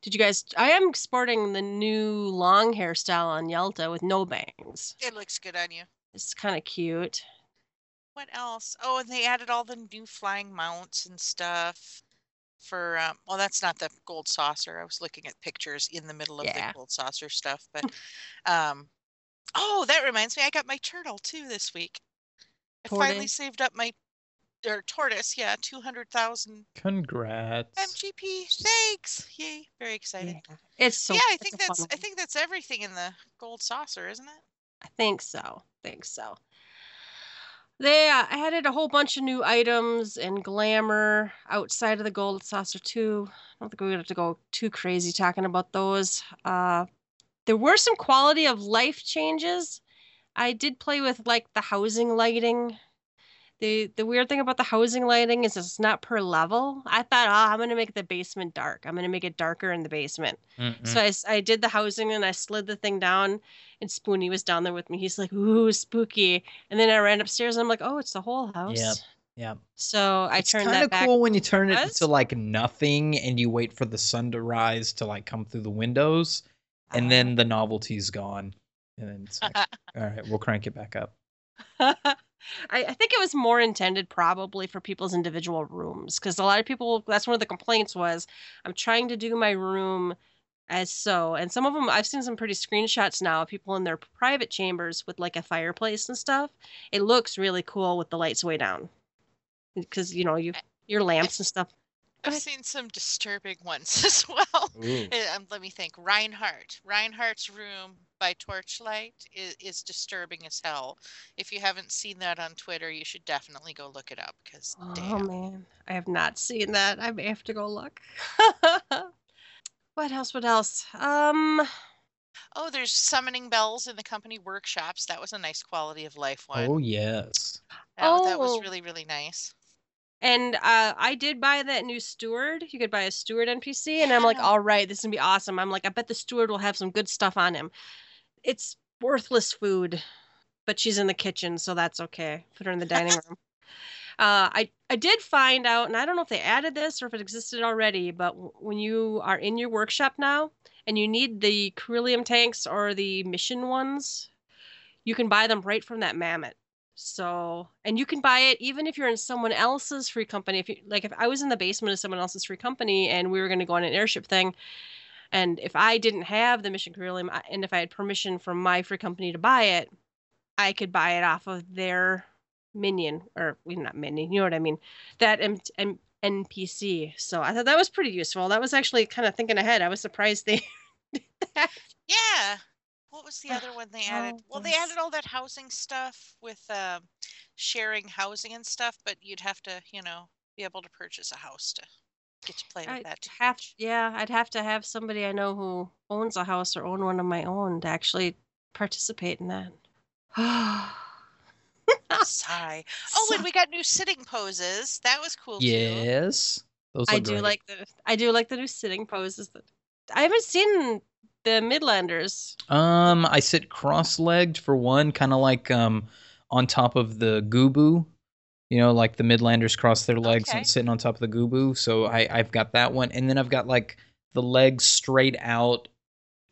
Did you guys? I am sporting the new long hairstyle on Yelta with no bangs. It looks good on you. It's kind of cute. What else? Oh, and they added all the new flying mounts and stuff for um well that's not the gold saucer. I was looking at pictures in the middle of Yeah. the gold saucer stuff, but um oh, that reminds me I got my turtle too this week. I finally saved up my or tortoise, yeah, 200,000 Congrats. MGP. Thanks. Yay. Very excited. Yeah. It's so. yeah, I think that's I think that's everything in the gold saucer, isn't it? I think so. Think so. They uh, added a whole bunch of new items and glamour outside of the gold saucer too. I don't think we're gonna have to go too crazy talking about those. Uh, there were some quality of life changes. I did play with like the housing lighting. The the weird thing about the housing lighting is it's not per level. I thought, oh, I'm gonna make the basement dark. I'm gonna make it darker in the basement. Mm-mm. So I, I did the housing and I slid the thing down, and Spoonie was down there with me. He's like, "Ooh, spooky!" And then I ran upstairs and I'm like, "Oh, it's the whole house." Yep. Yep. So I turned that down. it's turned kind that of back. cool when you turn it to like nothing and you wait for the sun to rise to like come through the windows, and ah. then the novelty's gone, and then it's like, all right, we'll crank it back up. I, I think it was more intended probably for people's individual rooms because a lot of people that's one of the complaints was I'm trying to do my room as so and some of them I've seen some pretty screenshots now of people in their private chambers with like a fireplace and stuff. It looks really cool with the lights way down because you know you your lamps and stuff. I've seen some disturbing ones as well. Ooh. Um, let me think. Reinhardt. Reinhardt's room by torchlight is, is disturbing as hell. If you haven't seen that on Twitter, you should definitely go look it up because Oh damn. man, I have not seen that. I may have to go look. what else? What else? Um. Oh, there's summoning bells in the company workshops. That was a nice quality of life one. Oh yes. That, that was Oh. really, really nice. And uh, I did buy that new steward. You could buy a steward NPC, and I'm like, all right, this is gonna be awesome. I'm like, I bet the steward will have some good stuff on him. It's worthless food, but she's in the kitchen, so that's okay. Put her in the dining room. Uh, I I did find out, and I don't know if they added this or if it existed already, but w- when you are in your workshop now and you need the Ceruleum tanks or the mission ones, you can buy them right from that mammoth. So, and you can buy it even if you're in someone else's free company. If you like, if I was in the basement of someone else's free company and we were going to go on an airship thing, and if I didn't have the Mission Ceruleum and if I had permission from my free company to buy it, I could buy it off of their minion or not minion, you know what I mean? That M- M- NPC. So I thought that was pretty useful. That was actually kind of thinking ahead. I was surprised they did that. Yeah. What was the other one they added? Oh, Well, they added all that housing stuff with um, sharing housing and stuff, but you'd have to, you know, be able to purchase a house to get to play with I'd that. too have much. yeah, I'd have to have somebody I know who owns a house or own one of my own to actually participate in that. Sigh. Oh, and we got new sitting poses. That was cool too. Yes. Those I do great. like the I do like the new sitting poses. That I haven't seen the Midlanders. Um, I sit cross-legged for one, kind of like um on top of the gubu. You know, like the Midlanders cross their legs Okay. and sitting on top of the gubu. So I I've got that one, and then I've got like the legs straight out,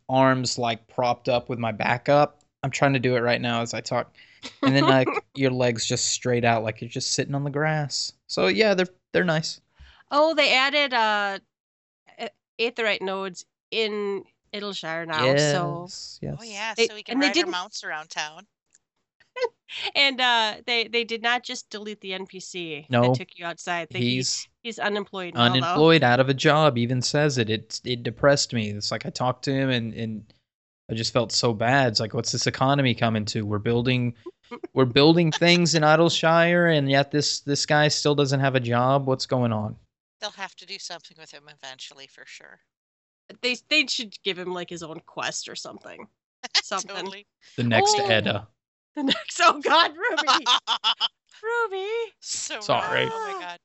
arms like propped up with my back up. I'm trying to do it right now as I talk, and then like your legs just straight out, like you're just sitting on the grass. So yeah, they're they're nice. Oh, they added uh a- aetheryte nodes in Idyllshire now. yes, So yes. Oh yeah, so we can and they ride our mounts around town. and uh they they did not just delete the NPC No. that took you outside. They, He's he's unemployed now. unemployed, out of a job. Even says it. It it depressed me. It's like I talked to him and and I just felt so bad. It's like, what's this economy coming to? We're building, we're building things in Idyllshire, and yet this this guy still doesn't have a job. What's going on? They'll have to do something with him eventually for sure. They they should give him like his own quest or something. Something. Totally. The next Oh. Edda. The next oh god, Ruby. Ruby. so Sorry. Oh my god.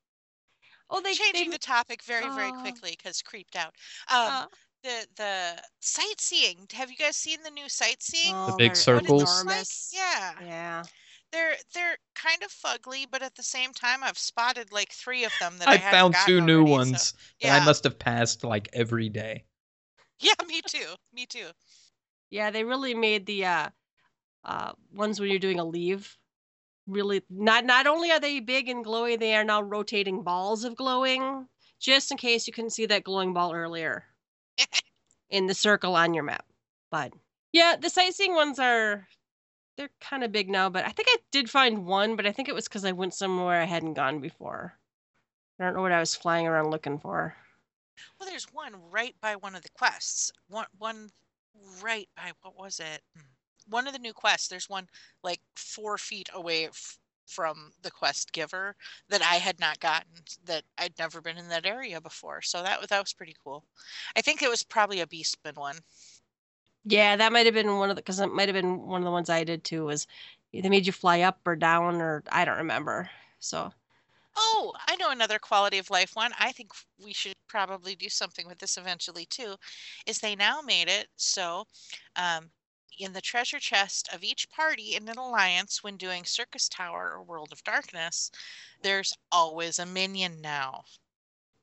Oh they Changing they, the topic very, very Oh. quickly because creeped out. Um, uh, the the sightseeing. Have you guys seen the new sightseeing? oh, the big they're What it circles? like? Yeah. Yeah. They're they're kind of fugly, but at the same time, I've spotted like three of them that I, I found gotten two new already, so- ones that yeah, I must have passed like every day. yeah, me too, me too. Yeah, they really made the uh uh ones when you're doing a leave really not not only are they big and glowy, they are now rotating balls of glowing, just in case you couldn't see that glowing ball earlier in the circle on your map. But yeah, the sightseeing ones are they're kind of big now, but I think I did find one, but I think it was because I went somewhere I hadn't gone before. I don't know what I was flying around looking for. Well, there's one right by one of the quests. One one right by what was it? One of the new quests. There's one like four feet away f- from the quest giver that I had not gotten. That I'd never been in that area before. So that was that was pretty cool. I think it was probably a beastman one. Yeah, that might have been one of the because it might have been one of the ones I did too. Was they made you fly up or down or I don't remember. So Oh, I know another quality of life one. I think we should probably do something with this eventually too. Is they now made it so um, in the treasure chest of each party in an alliance when doing Syrcus Tower or World of Darkness, there's always a minion now.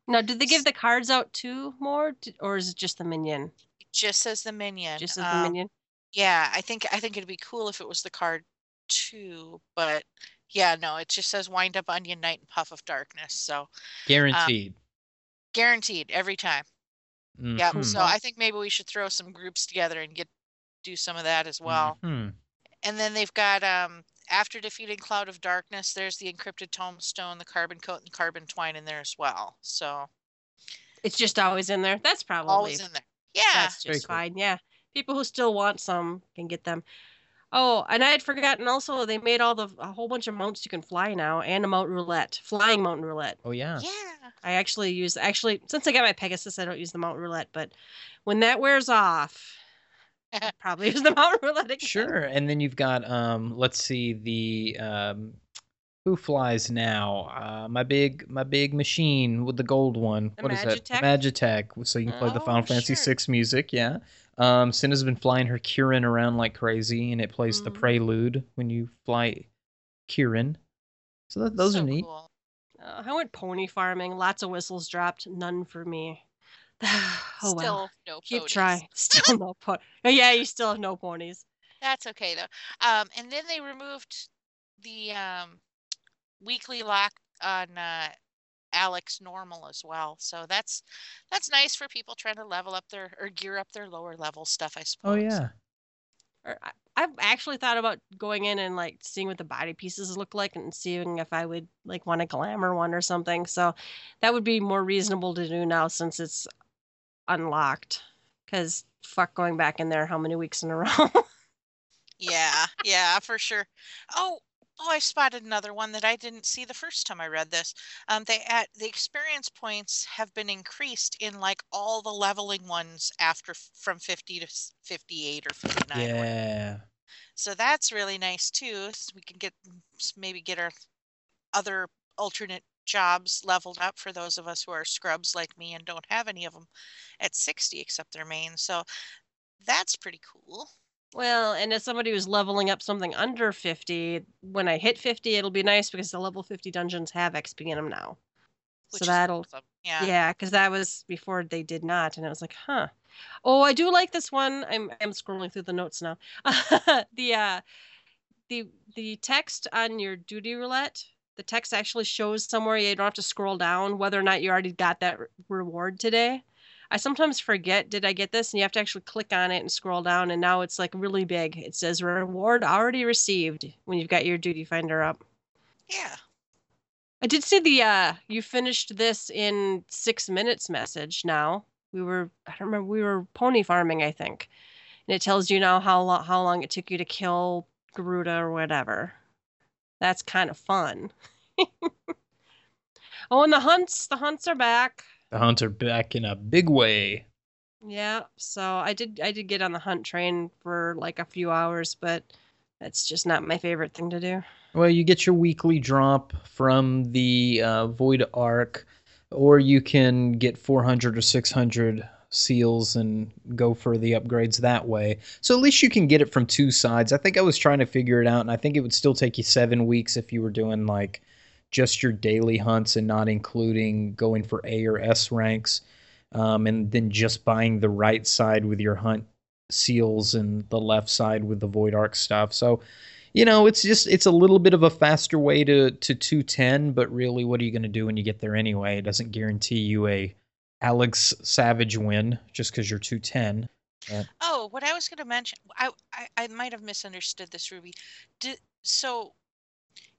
now, did they give the cards out too more, or is it just the minion? It just says the minion. Just as the Um, minion. Yeah, I think I think it'd be cool if it was the card too, but yeah, no, it just says wind up onion knight and puff of darkness. So Guaranteed. guaranteed every time. Yeah. Mhm. So I think maybe we should throw some groups together and get do some of that as well. Mhm. And then they've got um after defeating Cloud of Darkness, there's the encrypted tombstone, the carbon coat, and carbon twine in there as well. So It's just always in there. That's probably always in there. Yeah. That's just cool. fine. Yeah. People who still want some can get them. Oh, and I had forgotten also they made all the a whole bunch of mounts you can fly now and a mount roulette, flying mountain roulette. Oh yeah. yeah. I actually use actually since I got my Pegasus, I don't use the mount roulette, but when that wears off, I'll probably is the mount roulette again. Sure. And then you've got um let's see the um who flies now? Uh my big my big machine with the gold one. The What is that? Magitech? Magitech. So you can play the Oh, Final Fantasy sure. VI music, yeah. Um Cinna's been flying her Kirin around like crazy and it plays the Mhm. prelude when you fly Kirin. So that, those So are neat. cool. Uh, I went pony farming. Lots of whistles dropped. None for me. oh well. Still no Keep ponies. trying. Still no pony. Oh yeah, you still have no ponies. That's okay though. Um, and then they removed the um, weekly lock on uh, Alex normal as well. So that's that's nice for people trying to level up their or gear up their lower level stuff. I suppose. Oh yeah. Or I- I've actually thought about going in and like seeing what the body pieces look like and seeing if I would like want a glamour one or something. So that would be more reasonable to do now since it's unlocked. Because fuck going back in there how many weeks in a row? Yeah, yeah, for sure. Oh, oh, I spotted another one that I didn't see the first time I read this. Um, they at the experience points have been increased in like all the leveling ones after from 50 to 58 or 59. Yeah. So that's really nice too. So we can get maybe get our other alternate jobs leveled up for those of us who are scrubs like me and don't have any of them at 60 except their main. So that's pretty cool. well, and as somebody who's leveling up something under 50, when I hit 50, it'll be nice because the level 50 dungeons have XP in them now. Which so that'll awesome. Yeah. Yeah, because that was before they did not, and I was like, huh. Oh, I do like this one. I'm I'm scrolling through the notes now. the uh, the the text on your duty roulette, the text actually shows somewhere. You don't have to scroll down whether or not you already got that re- reward today. I sometimes forget, did I get this? And you have to actually click on it and scroll down, and now it's like really big. It says reward already received when you've got your duty finder up. Yeah. I did see the uh you finished this in six minutes message now. We were I don't remember we were pony farming, I think. And it tells you now how long how long it took you to kill Garuda or whatever. That's kind of fun. oh, and the hunts, the hunts are back. The hunts are back in a big way. Yeah, so I did I did get on the hunt train for like a few hours, but that's just not my favorite thing to do. Well, you get your weekly drop from the uh, Void Ark, or you can get 400 or 600 seals and go for the upgrades that way. So at least you can get it from two sides. I think I was trying to figure it out, and I think it would still take you seven weeks if you were doing like just your daily hunts and not including going for A or S ranks, um, and then just buying the right side with your hunt seals and the left side with the Void Ark stuff. So you know, it's just it's a little bit of a faster way to to 210, but really what are you going to do when you get there anyway? It doesn't guarantee you a Alex Savage win just cuz you're 210. Oh, what I was going to mention, I, I I might have misunderstood this, Ruby. Did, so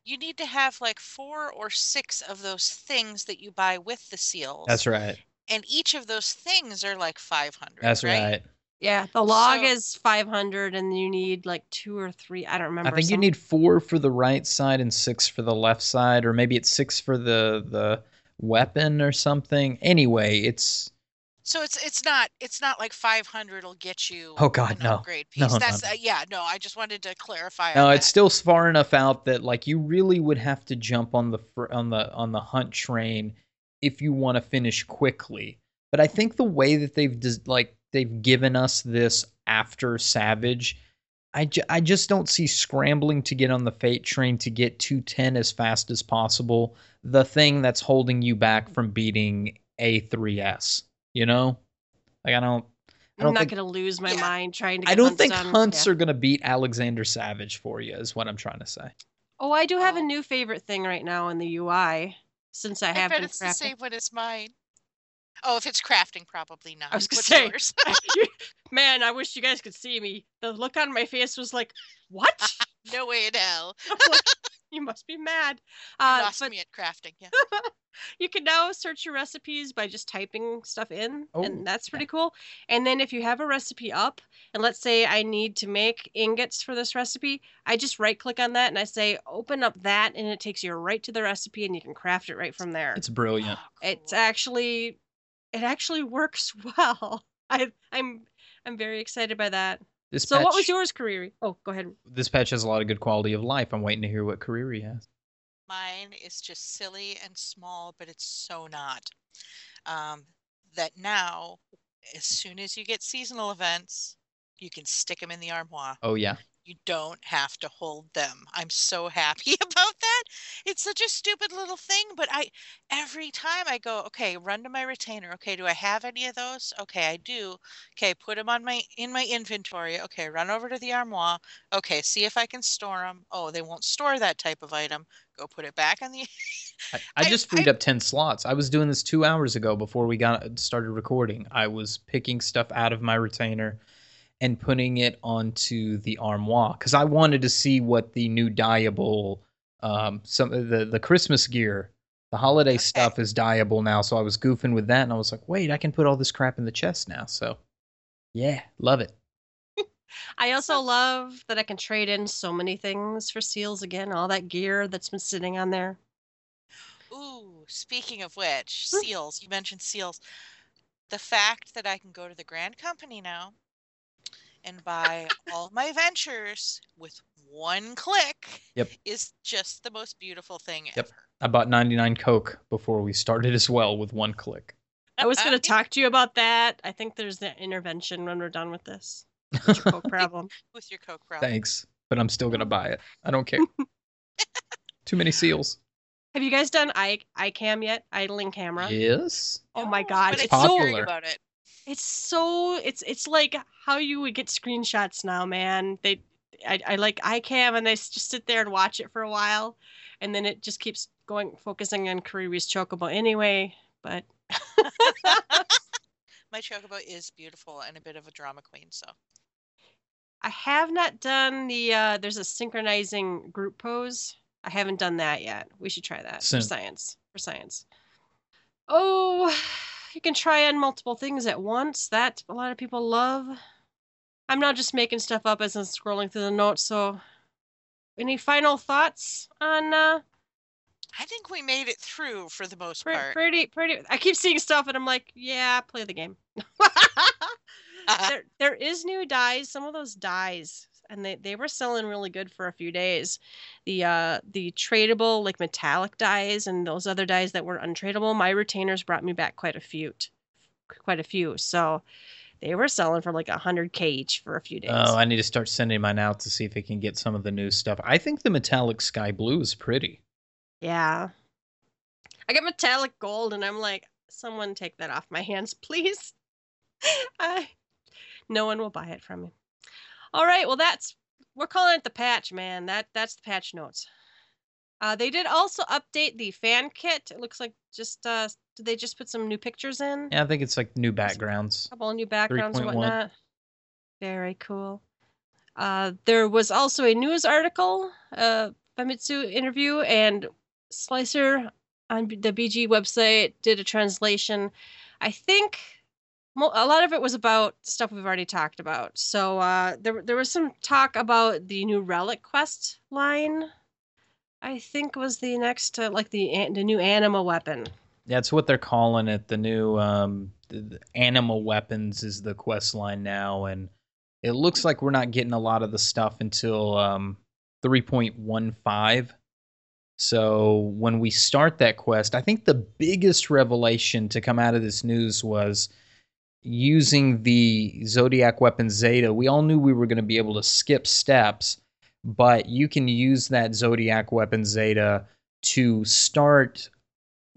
you need to have like four or six of those things that you buy with the seals. That's right. And each of those things are like 500. That's right. Yeah, the log So- is 500 and you need like two or three, I don't remember. I think you need 4 for the right side and 6 for the left side or maybe it's 6 for the the weapon or something. Anyway, it's So it's it's not it's not like 500 will get you. Oh, God, no. upgrade No, piece. no, That's no. Uh, yeah. No, I just wanted to clarify. No, it's that. still far enough out that like you really would have to jump on the on the on the hunt train if you want to finish quickly. But I think the way that they've like they've given us this after Savage, I, ju- I just don't see scrambling to get on the Fate train to get 210 as fast as possible. The thing that's holding you back from beating A3S, you know? Like I don't I I'm don't think gonna lose my Yeah. mind trying to. Get I don't think done. hunts Yeah. are going to beat Alexander Savage for you is what I'm trying to say. Oh, I do have a Oh. new favorite thing right now in the UI since I I have bet been it's the crafting. same one as mine. Oh, if it's crafting, probably not. I was gonna say. Man, I wish you guys could see me. The look on my face was like, "What? no way in hell. Like, you must be mad." You Uh, lost but me at crafting. Yeah. you can now search your recipes by just typing stuff in, Oh, and that's pretty cool. And then if you have a recipe up, and let's say I need to make ingots for this recipe, I just right click on that and I say open up that, and it takes you right to the recipe, and you can craft it right from there. It's brilliant. it's Cool. actually it actually works well. I I'm I'm very excited by that. This So patch, what was yours, Kariri? Oh, go ahead. This patch has a lot of good quality of life. I'm waiting to hear what Kariri has. Mine is just silly and small, but it's so not. Um, that now, as soon as you get seasonal events, you can stick them in the armoire. Oh yeah, You don't have to hold them. I'm so happy about that. It's such a stupid little thing, but I every time I go, okay, run to my retainer. Okay, do I have any of those? Okay, I do. Okay, put them on my in my inventory. Okay, run over to the armoire. Okay, see if I can store them. Oh, they won't store that type of item. Go put it back on the I, I just freed I- up ten slots. I was doing this two hours ago before we got started recording. I was picking stuff out of my retainer and putting it onto the armoire because I wanted to see what the new dyeable, um, some of the the Christmas gear, the holiday Okay. stuff is dyeable now. So I was goofing with that, and I was like, wait, I can put all this crap in the chest now. So yeah, love it. I also love that I can trade in so many things for seals again, all that gear that's been sitting on there. Ooh, speaking of which, Hmm. seals. You mentioned seals. The fact that I can go to the Grand Company now and buy all my ventures with one click Yep. is just the most beautiful thing Yep. ever. I bought 99 Coke before we started as well with one click. I was going to talk to you about that. I think there's the intervention when we're done with this. What's your Coke problem? With your Coke problem. Thanks, but I'm still gonna oh. buy it. I don't care. Too many seals. Have you guys done i iCam yet? Idling camera. Yes. Oh my god, but it's I keep so hearing popular. about it. It's so it's it's like how you would get screenshots now, man. They I, I like iCam and I s- just sit there and watch it for a while, and then it just keeps going focusing on Kariri's chocobo anyway. But My chocobo is beautiful and a bit of a drama queen, so I have not done the uh there's a synchronizing group pose. I haven't done that yet. We should try that Soon. for science. For science. Oh, you can try on multiple things at once. That a lot of people love. I'm not just making stuff up as I'm scrolling through the notes, so any final thoughts on uh I think we made it through for the most part. pretty pretty I keep seeing stuff and I'm like, yeah, play the game. there there is new dyes. Some of those dyes, and they, they were selling really good for a few days. The uh the tradable like metallic dyes and those other dyes that were untradeable. My retainers brought me back quite a few, quite a few. So they were selling for like a hundred k each for a few days. Oh, I need to start sending mine out to see if I can get some of the new stuff. I think the metallic sky blue is pretty. yeah, I got metallic gold, and I'm like, someone take that off my hands, please. I, no one will buy it from me. All right, well that's we're calling it the patch, man. That that's the patch notes. Uh, they did also update the fan kit. It looks like just uh, did they just put some new pictures in? Yeah, I think it's like new backgrounds. A couple new backgrounds and 3.1. whatnot. Very cool. Uh, there was also a news article, uh, Famitsu interview, and Slicer on the BG website did a translation. I think a lot of it was about stuff we've already talked about. So uh, there, there was some talk about the new Relic Quest line. I think was the next, uh, like the the new anima weapon. Yeah, that's what they're calling it. The new um, the, the anima weapons is the quest line now, and it looks like we're not getting a lot of the stuff until um, 3.15. So when we start that quest, I think the biggest revelation to come out of this news was using the Zodiac weapon Zeta. We all knew we were going to be able to skip steps, but you can use that Zodiac weapon Zeta to start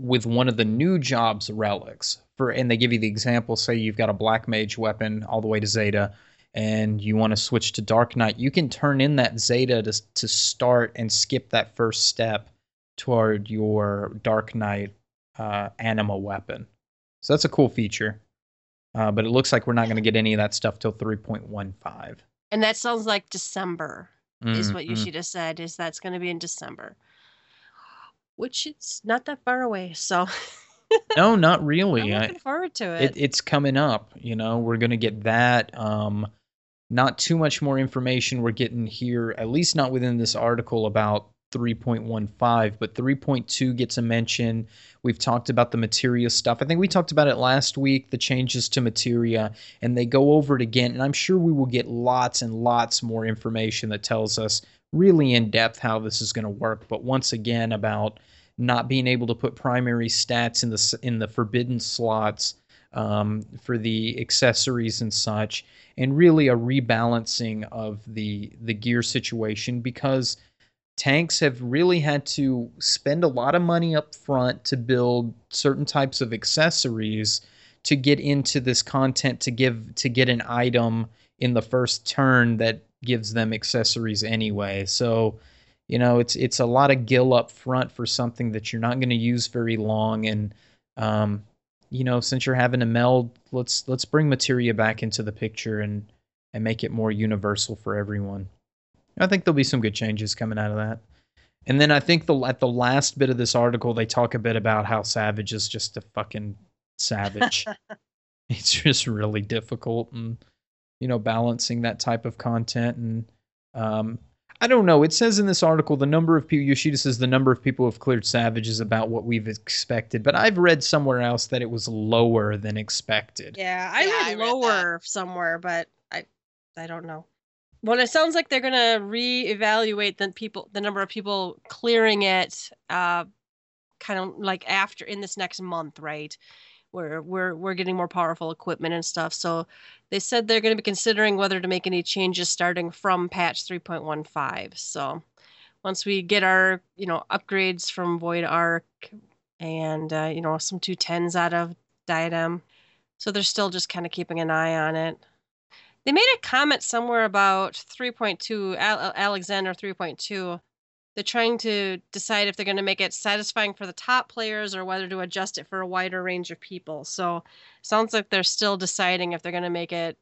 with one of the new jobs relics for and they give you the example say you've got a black mage weapon all the way to zeta and you want to switch to dark knight you can turn in that zeta to, to start and skip that first step toward your dark knight uh, anima weapon so that's a cool feature uh, but it looks like we're not going to get any of that stuff till 3.15 And that sounds like December is Mhm, what mhm. Yoshida said. Is that's going to be in December, which is not that far away. So no not really. I'm looking forward to it. it, it's coming up. You know, we're gonna get that. Um, not too much more information we're getting here, at least not within this article about 3.15, but 3.2 gets a mention. We've talked about the materia stuff. I think we talked about it last week, the changes to materia, and they go over it again. And I'm sure we will get lots and lots more information that tells us really in depth how this is going to work. But once again, about not being able to put primary stats in the in the forbidden slots um, for the accessories and such, and really a rebalancing of the the gear situation because tanks have really had to spend a lot of money up front to build certain types of accessories to get into this content to give to get an item in the first turn that gives them accessories anyway. So, you know, it's it's a lot of gill up front for something that you're not going to use very long and um you know, since you're having a meld, let's let's bring materia back into the picture and and make it more universal for everyone. I think there'll be some good changes coming out of that. And then I think the at the last bit of this article they talk a bit about how Savage is just a fucking savage. it's just really difficult and you know balancing that type of content and um I don't know. It says in this article the number of people Yoshida says the number of people who have cleared Savage is about what we've expected, but I've read somewhere else that it was lower than expected. yeah, I Yeah, read I read that. lower somewhere, but I I don't know. Well, it sounds like they're gonna reevaluate the people, the number of people clearing it, uh, kind of like after in this next month, right? Where we're we're getting more powerful equipment and stuff. So they said they're going to be considering whether to make any changes starting from patch 3.15. So once we get our you know upgrades from Void Ark and uh, you know some two tens out of Diadem, so they're still just kind of keeping an eye on it. They made a comment somewhere about 3.2 Al- Alexander 3.2. They're trying to decide if they're going to make it satisfying for the top players or whether to adjust it for a wider range of people. So, sounds like they're still deciding if they're going to make it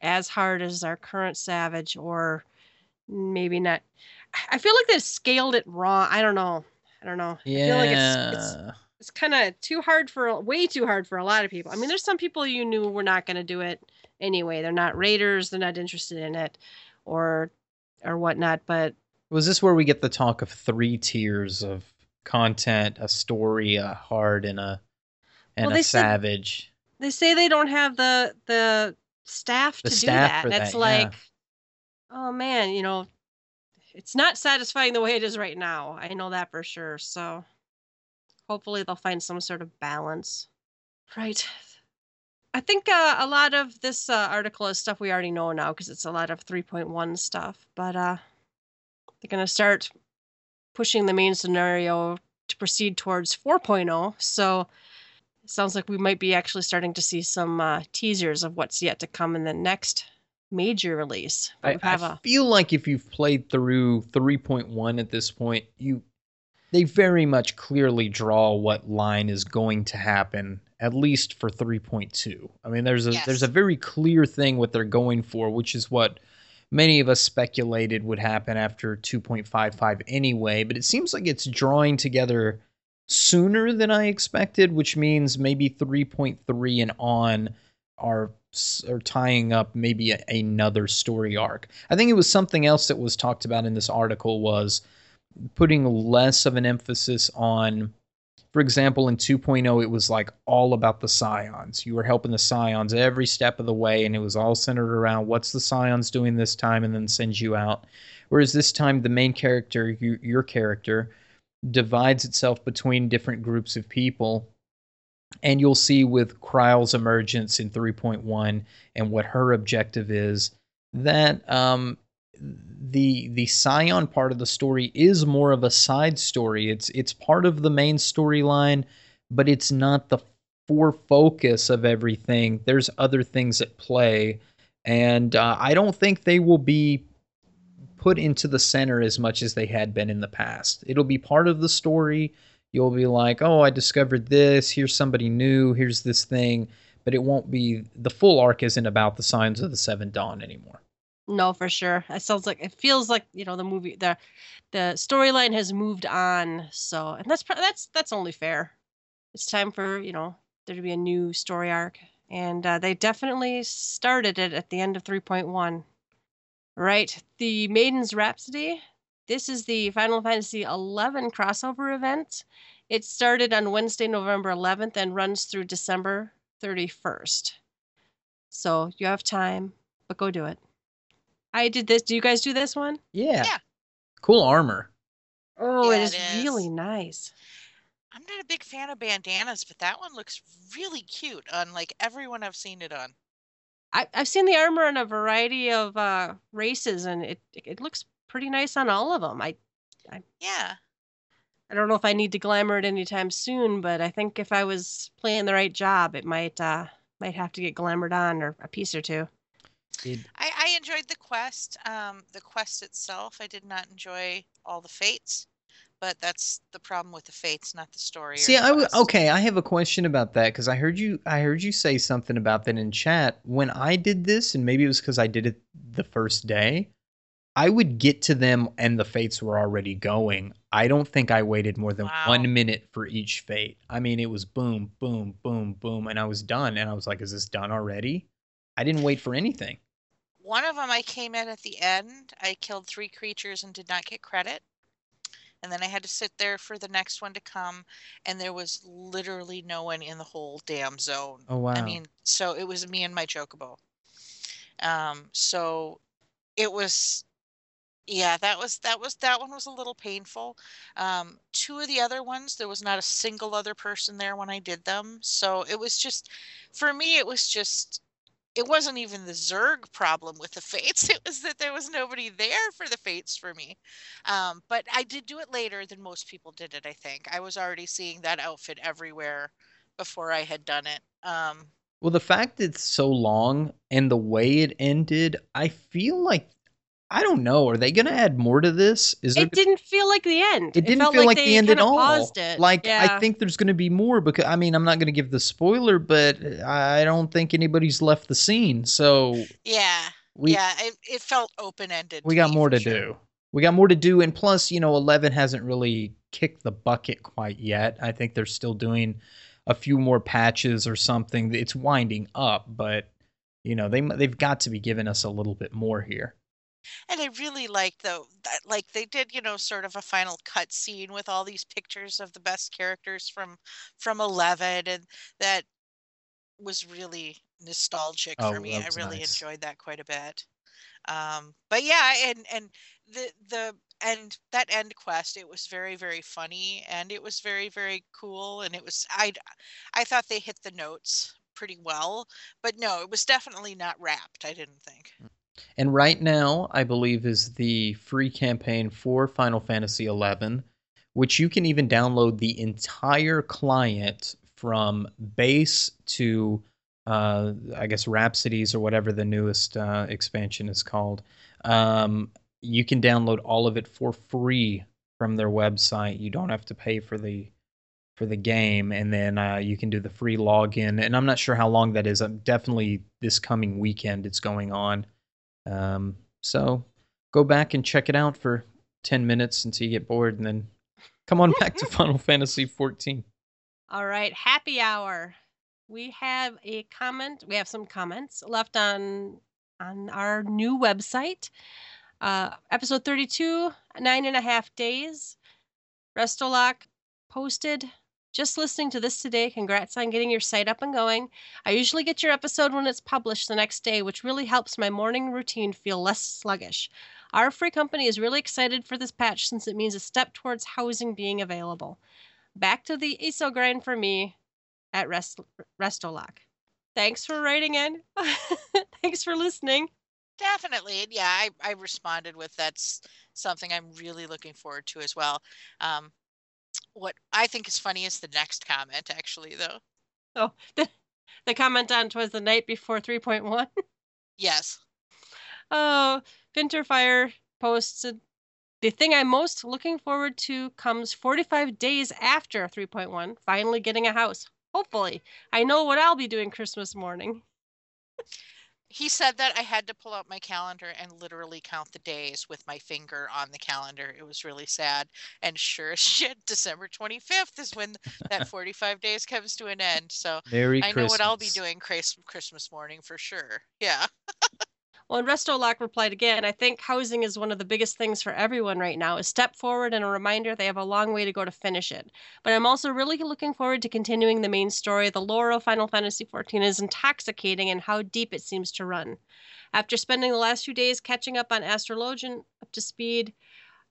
as hard as our current Savage or maybe not. I- feel like they scaled it wrong. I don't know. I don't know. I feel like it's it's Yeah. it's kind of too hard for way too hard for a lot of people. I mean, there's some people you knew were not going to do it anyway. They're not raiders. They're not interested in it, or or whatnot. But Was this where we get the talk of three tiers of content, a story, a hard, and a and Well, a they said- savage? they say they don't have the the staff The to staff do that. for and it's yeah. like, oh man, you know, it's not satisfying the way it is right now. I know that for sure. So hopefully they'll find some sort of balance. Right. I think uh, a lot of this uh, article is stuff we already know now because it's a lot of 3.1 stuff. But uh, they're going to start pushing the main scenario to proceed towards 4.0. So it sounds like we might be actually starting to see some uh, teasers of what's yet to come in the next major release. I, I a feel like if you've played through 3.1 at this point, you they very much clearly draw what line is going to happen at least for 3.2. I mean, there's a Yes. there's a very clear thing what they're going for, which is what many of us speculated would happen after 2.55 anyway, but it seems like it's drawing together sooner than I expected, which means maybe 3.3 and on are are tying up maybe a, another story arc. I think it was something else that was talked about in this article was putting less of an emphasis on for example, in 2.0, it was like all about the scions. You were helping the scions every step of the way, and it was all centered around what's the scions doing this time, and then sends you out. Whereas this time, the main character, you, your character, divides itself between different groups of people. And you'll see with Krile's emergence in 3.1 and what her objective is that um, the the Scion part of the story is more of a side story. It's it's part of the main storyline, but it's not the for focus of everything. There's other things at play, and uh, I don't think they will be put into the center as much as they had been in the past. It'll be part of the story. You'll be like, oh, I discovered this. Here's somebody new. Here's this thing. But it won't be the full arc. Isn't about the Scions of the Seven Dawn anymore. No, for sure. It sounds like it feels like you know the movie the the storyline has moved on. So and that's that's that's only fair. It's time for you know there to be a new story arc, and uh, they definitely started it at the end of three point one. Right, the Maiden's Rhapsody. This is the Final Fantasy XI crossover event. It started on Wednesday, November 11th, and runs through December 31st. So you have time, but go do it. I did this. Do you guys do this one? Yeah. Yeah. Cool armor. Oh, Yeah, it is, it is. really nice. I'm not a big fan of bandanas, but that one looks really cute on like everyone I've seen it on. I, I've seen the armor in a variety of uh, races, and it it looks pretty nice on all of them. I Yeah. I don't know if I need to glamour it anytime soon, but I think if I was playing the right job, it might uh might have to get glamored on or a piece or two. I, I enjoyed the quest. Um, the quest itself, I did not enjoy all the fates, but that's the problem with the fates, not the story. See, the I w- okay. I have a question about that because I heard you. I heard you say something about that in chat. When I did this, and maybe it was because I did it the first day, I would get to them and the fates were already going. I don't think I waited more than Wow. one minute for each fate. I mean, it was boom, boom, boom, boom, and I was done. And I was like, "Is this done already?" I didn't wait for anything. One of them, I came in at the end. I killed three creatures and did not get credit. And then I had to sit there for the next one to come, and there was literally no one in the whole damn zone. Oh wow! I mean, so it was me and my chocobo. Um, so it was, yeah, that was that was that one was a little painful. Um, two of the other ones, there was not a single other person there when I did them. So it was just, for me, it was just, it wasn't even the Zerg problem with the fates. It was that there was nobody there for the fates for me. Um, but I did do it later than most people did it. I think I was already seeing that outfit everywhere before I had done it. Um, Well, the fact it's so long and the way it ended, I feel like I don't know. Are they going to add more to this? Is there It didn't feel like the end. It didn't felt feel like, they the end at all. Paused it. Like yeah. I think there's going to be more because I mean I'm not going to give the spoiler, but I don't think anybody's left the scene. So yeah, we yeah, it, it felt open ended. we got more to do. We got more to do, and plus, you know, Eleven hasn't really kicked the bucket quite yet. I think they're still doing a few more patches or something. It's winding up, but you know they they've got to be giving us a little bit more here. And I really liked though that like they did, you know, sort of a final cut scene with all these pictures of the best characters from from Eleven and that was really nostalgic Oh, for me. I really nice. enjoyed that quite a bit. Um but yeah, and and the the and that end quest it was very very funny and it was very very cool and it was I I thought they hit the notes pretty well, but no, it was definitely not wrapped, I didn't think. And right now, I believe is the free campaign for Final Fantasy XI, which you can even download the entire client from base to, uh, I guess, Rhapsodies or whatever the newest uh, expansion is called. Um, you can download all of it for free from their website. You don't have to pay for the for the game, and then uh, you can do the free login. And I'm not sure how long that is. I'm definitely this coming weekend. It's going on. Um, so go back and check it out for 10 minutes until you get bored and then come on back to Final Fantasy 14. All right, happy hour. We have a comment. We have some comments left on on our new website. Uh, episode 32, nine and a half days. Restolock posted Just listening to this today, congrats on getting your site up and going. I usually get your episode when it's published the next day, which really helps my morning routine feel less sluggish. Our free company is really excited for this patch since it means a step towards housing being available. Back to the ESO grind for me at Rest- Restolock. Thanks for writing in. Thanks for listening. Definitely. Yeah, I, I responded with that's something I'm really looking forward to as well. Um, what I think is funny is the next comment, actually, though. Oh, the, the comment on twas the night before 3.1. Yes. Oh, Winterfire posted the thing I'm most looking forward to comes 45 days after 3.1, finally getting a house. Hopefully. I know what I'll be doing Christmas morning. He said that I had to pull out my calendar and literally count the days with my finger on the calendar. It was really sad. And sure as shit, December 25th is when that 45 days comes to an end. So Merry I Christmas. know what I'll be doing Christmas morning for sure. Yeah. Well, and Restolock replied again, I think housing is one of the biggest things for everyone right now. A step forward and a reminder they have a long way to go to finish it. But I'm also really looking forward to continuing the main story. The lore of Final Fantasy XIV is intoxicating and how deep it seems to run. After spending the last few days catching up on Astrologian up to speed,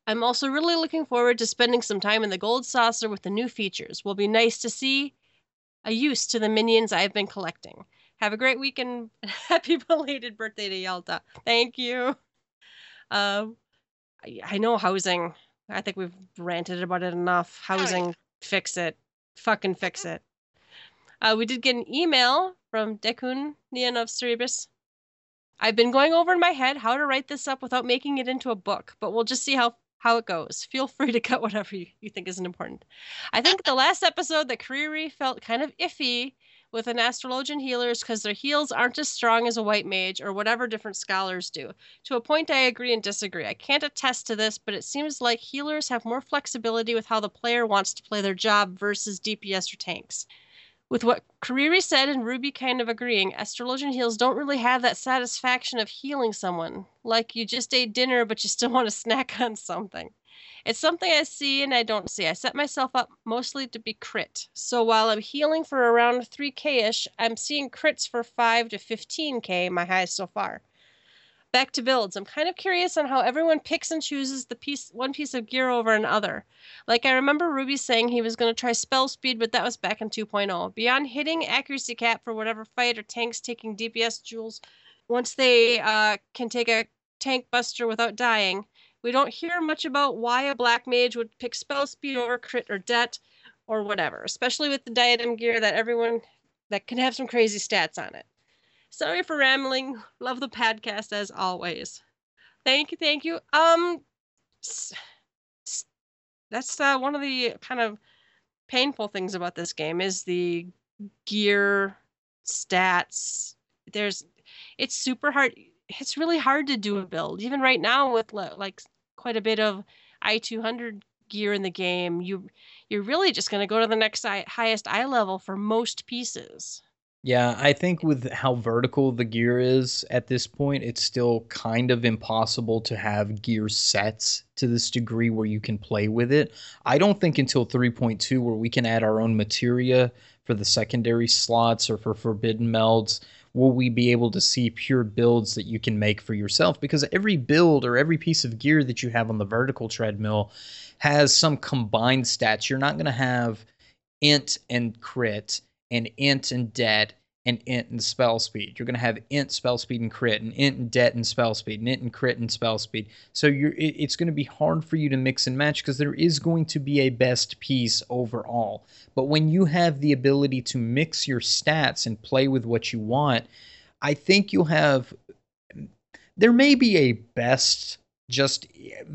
I'm also really looking forward to spending some time in the Gold Saucer with the new features. Will be nice to see a use to the minions I've been collecting. Have a great week and happy belated birthday to Yelta. Thank you. Um, I, I know housing. I think we've ranted about it enough. Oh, yeah. Housing, fix it. Fucking fix it. Uh, we did get an email from Dekun Nian of Cerberus. I've been going over in my head how to write this up without making it into a book, but we'll just see how how it goes. Feel free to cut whatever you, you think isn't important. I think the last episode that Kariri felt kind of iffy with an astrologian healers because their heals aren't as strong as a white mage or whatever different scholars do. To a point, I agree and disagree. I can't attest to this, but it seems like healers have more flexibility with how the player wants to play their job versus DPS or tanks. With what Kariri said and Ruby kind of agreeing, astrologian heals don't really have that satisfaction of healing someone. Like you just ate dinner, but you still want to snack on something. It's something I see and I don't see. I set myself up mostly to be crit. So while I'm healing for around 3k ish, I'm seeing crits for 5 to 15k, my highest so far. Back to builds. I'm kind of curious on how everyone picks and chooses the piece one piece of gear over another. Like I remember Ruby saying he was going to try spell speed, but that was back in 2.0. Beyond hitting accuracy cap for whatever fight or tanks taking DPS jewels, once they uh, can take a tank buster without dying, we don't hear much about why a black mage would pick spell speed over crit or det or whatever, especially with the diadem gear that everyone that can have some crazy stats on it. Sorry for rambling. Love the podcast as always. Thank you, thank you. Um, that's uh, one of the kind of painful things about this game is the gear stats. There's, it's super hard. It's really hard to do a build, even right now with like quite a bit of i two hundred gear in the game. You, you're really just going to go to the next highest eye level for most pieces. Yeah, I think with how vertical the gear is at this point, it's still kind of impossible to have gear sets to this degree where you can play with it. I don't think until 3.2, where we can add our own materia for the secondary slots or for forbidden melds, will we be able to see pure builds that you can make for yourself. Because every build or every piece of gear that you have on the vertical treadmill has some combined stats. You're not going to have int and crit and int and det and int and spell speed. You're going to have int spell speed and crit and int and det and spell speed and int and crit and spell speed. So it, it's going to be hard for you to mix and match because there is going to be a best piece overall. But when you have the ability to mix your stats and play with what you want, I think you'll have there may be a best just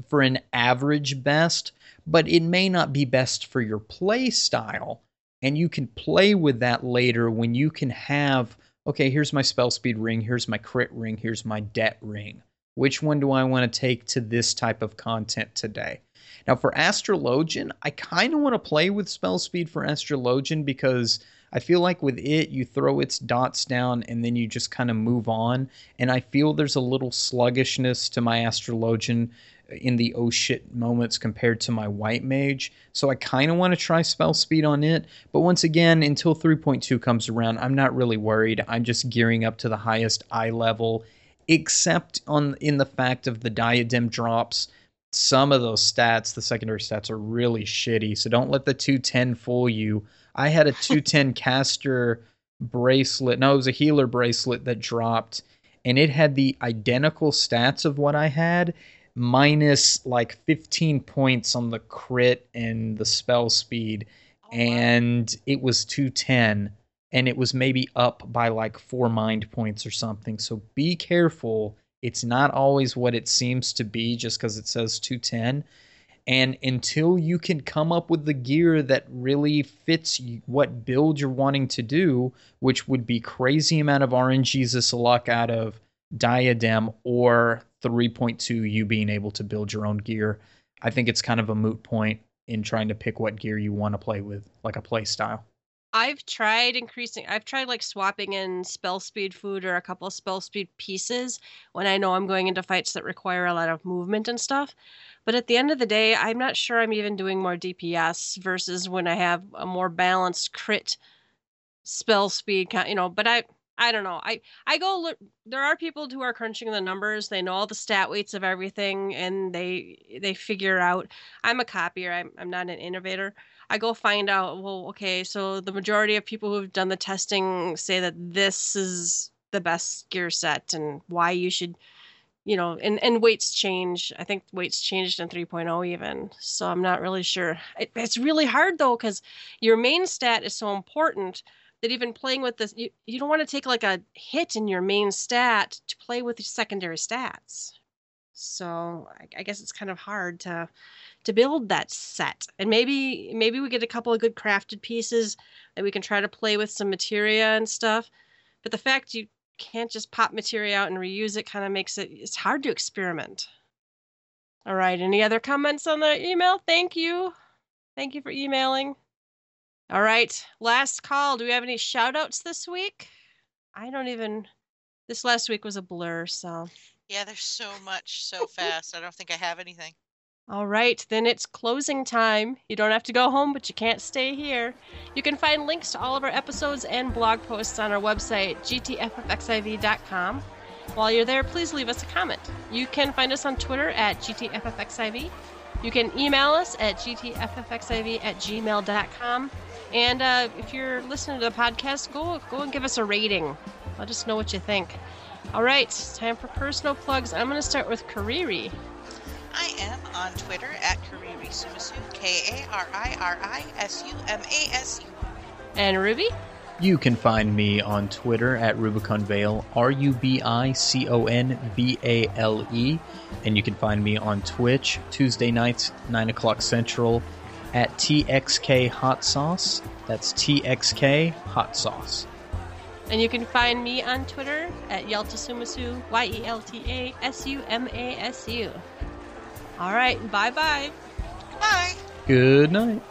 for an average best, but it may not be best for your play style and you can play with that later when you can have okay here's my spell speed ring here's my crit ring here's my det ring which one do i want to take to this type of content today now for astrologian i kind of want to play with spell speed for astrologian because I feel like with it, you throw its dots down and then you just kind of move on. And I feel there's a little sluggishness to my Astrologian in the oh shit moments compared to my white mage. So I kind of want to try spell speed on it. But once again, until 3.2 comes around, I'm not really worried. I'm just gearing up to the highest eye level, except on in the fact of the diadem drops some of those stats, the secondary stats, are really shitty. So don't let the 210 fool you. I had a 210 caster bracelet. No, it was a healer bracelet that dropped, and it had the identical stats of what I had, minus like 15 points on the crit and the spell speed. Oh, and wow. it was 210 and it was maybe up by like four mind points or something. So be careful it's not always what it seems to be just because it says 210. And until you can come up with the gear that really fits what build you're wanting to do, which would be crazy amount of RNGesus luck out of Diadem or 3.2 you being able to build your own gear, I think it's kind of a moot point in trying to pick what gear you want to play with, like a play style. I've tried increasing I've tried like swapping in spell speed food or a couple of spell speed pieces when I know I'm going into fights that require a lot of movement and stuff. But at the end of the day, I'm not sure I'm even doing more DPS versus when I have a more balanced crit spell speed, you know, but I I don't know. I I go look. There are people who are crunching the numbers. They know all the stat weights of everything, and they they figure out. I'm a copier. I'm I'm not an innovator. I go find out, well, okay, so the majority of people who've done the testing say that this is the best gear set and why you should, you know, and, and weights change. I think weights changed in 3.0 even. So I'm not really sure. It, it's really hard though, because your main stat is so important that even playing with this, you, you don't want to take like a hit in your main stat to play with secondary stats. So I, I guess it's kind of hard to to build that set. And maybe maybe we get a couple of good crafted pieces that we can try to play with some materia and stuff. But the fact you can't just pop materia out and reuse it kind of makes it it's hard to experiment. All right, any other comments on the email? Thank you. Thank you for emailing. All right, last call. Do we have any shout outs this week? I don't even this last week was a blur, so yeah, there's so much so fast. I don't think I have anything. All right, then it's closing time. You don't have to go home, but you can't stay here. You can find links to all of our episodes and blog posts on our website, gtffxiv.com. While you're there, please leave us a comment. You can find us on Twitter at gtffxiv. You can email us at gtffxiv at gmail.com. And uh, if you're listening to the podcast, go go and give us a rating. Let us know what you think. All right, time for personal plugs. I'm going to start with Kariri. I am on Twitter at Kariri Sumasu, K A R I R I S U M A S U. And Ruby? You can find me on Twitter at Rubicon Vale, R U B I C O N V A L E. And you can find me on Twitch Tuesday nights, 9 o'clock Central, at TXK Hot Sauce. That's TXK Hot Sauce. And you can find me on Twitter at Yelta Sumasu, Y E L T A S U M A S U. All right. Bye bye. Bye. Good night.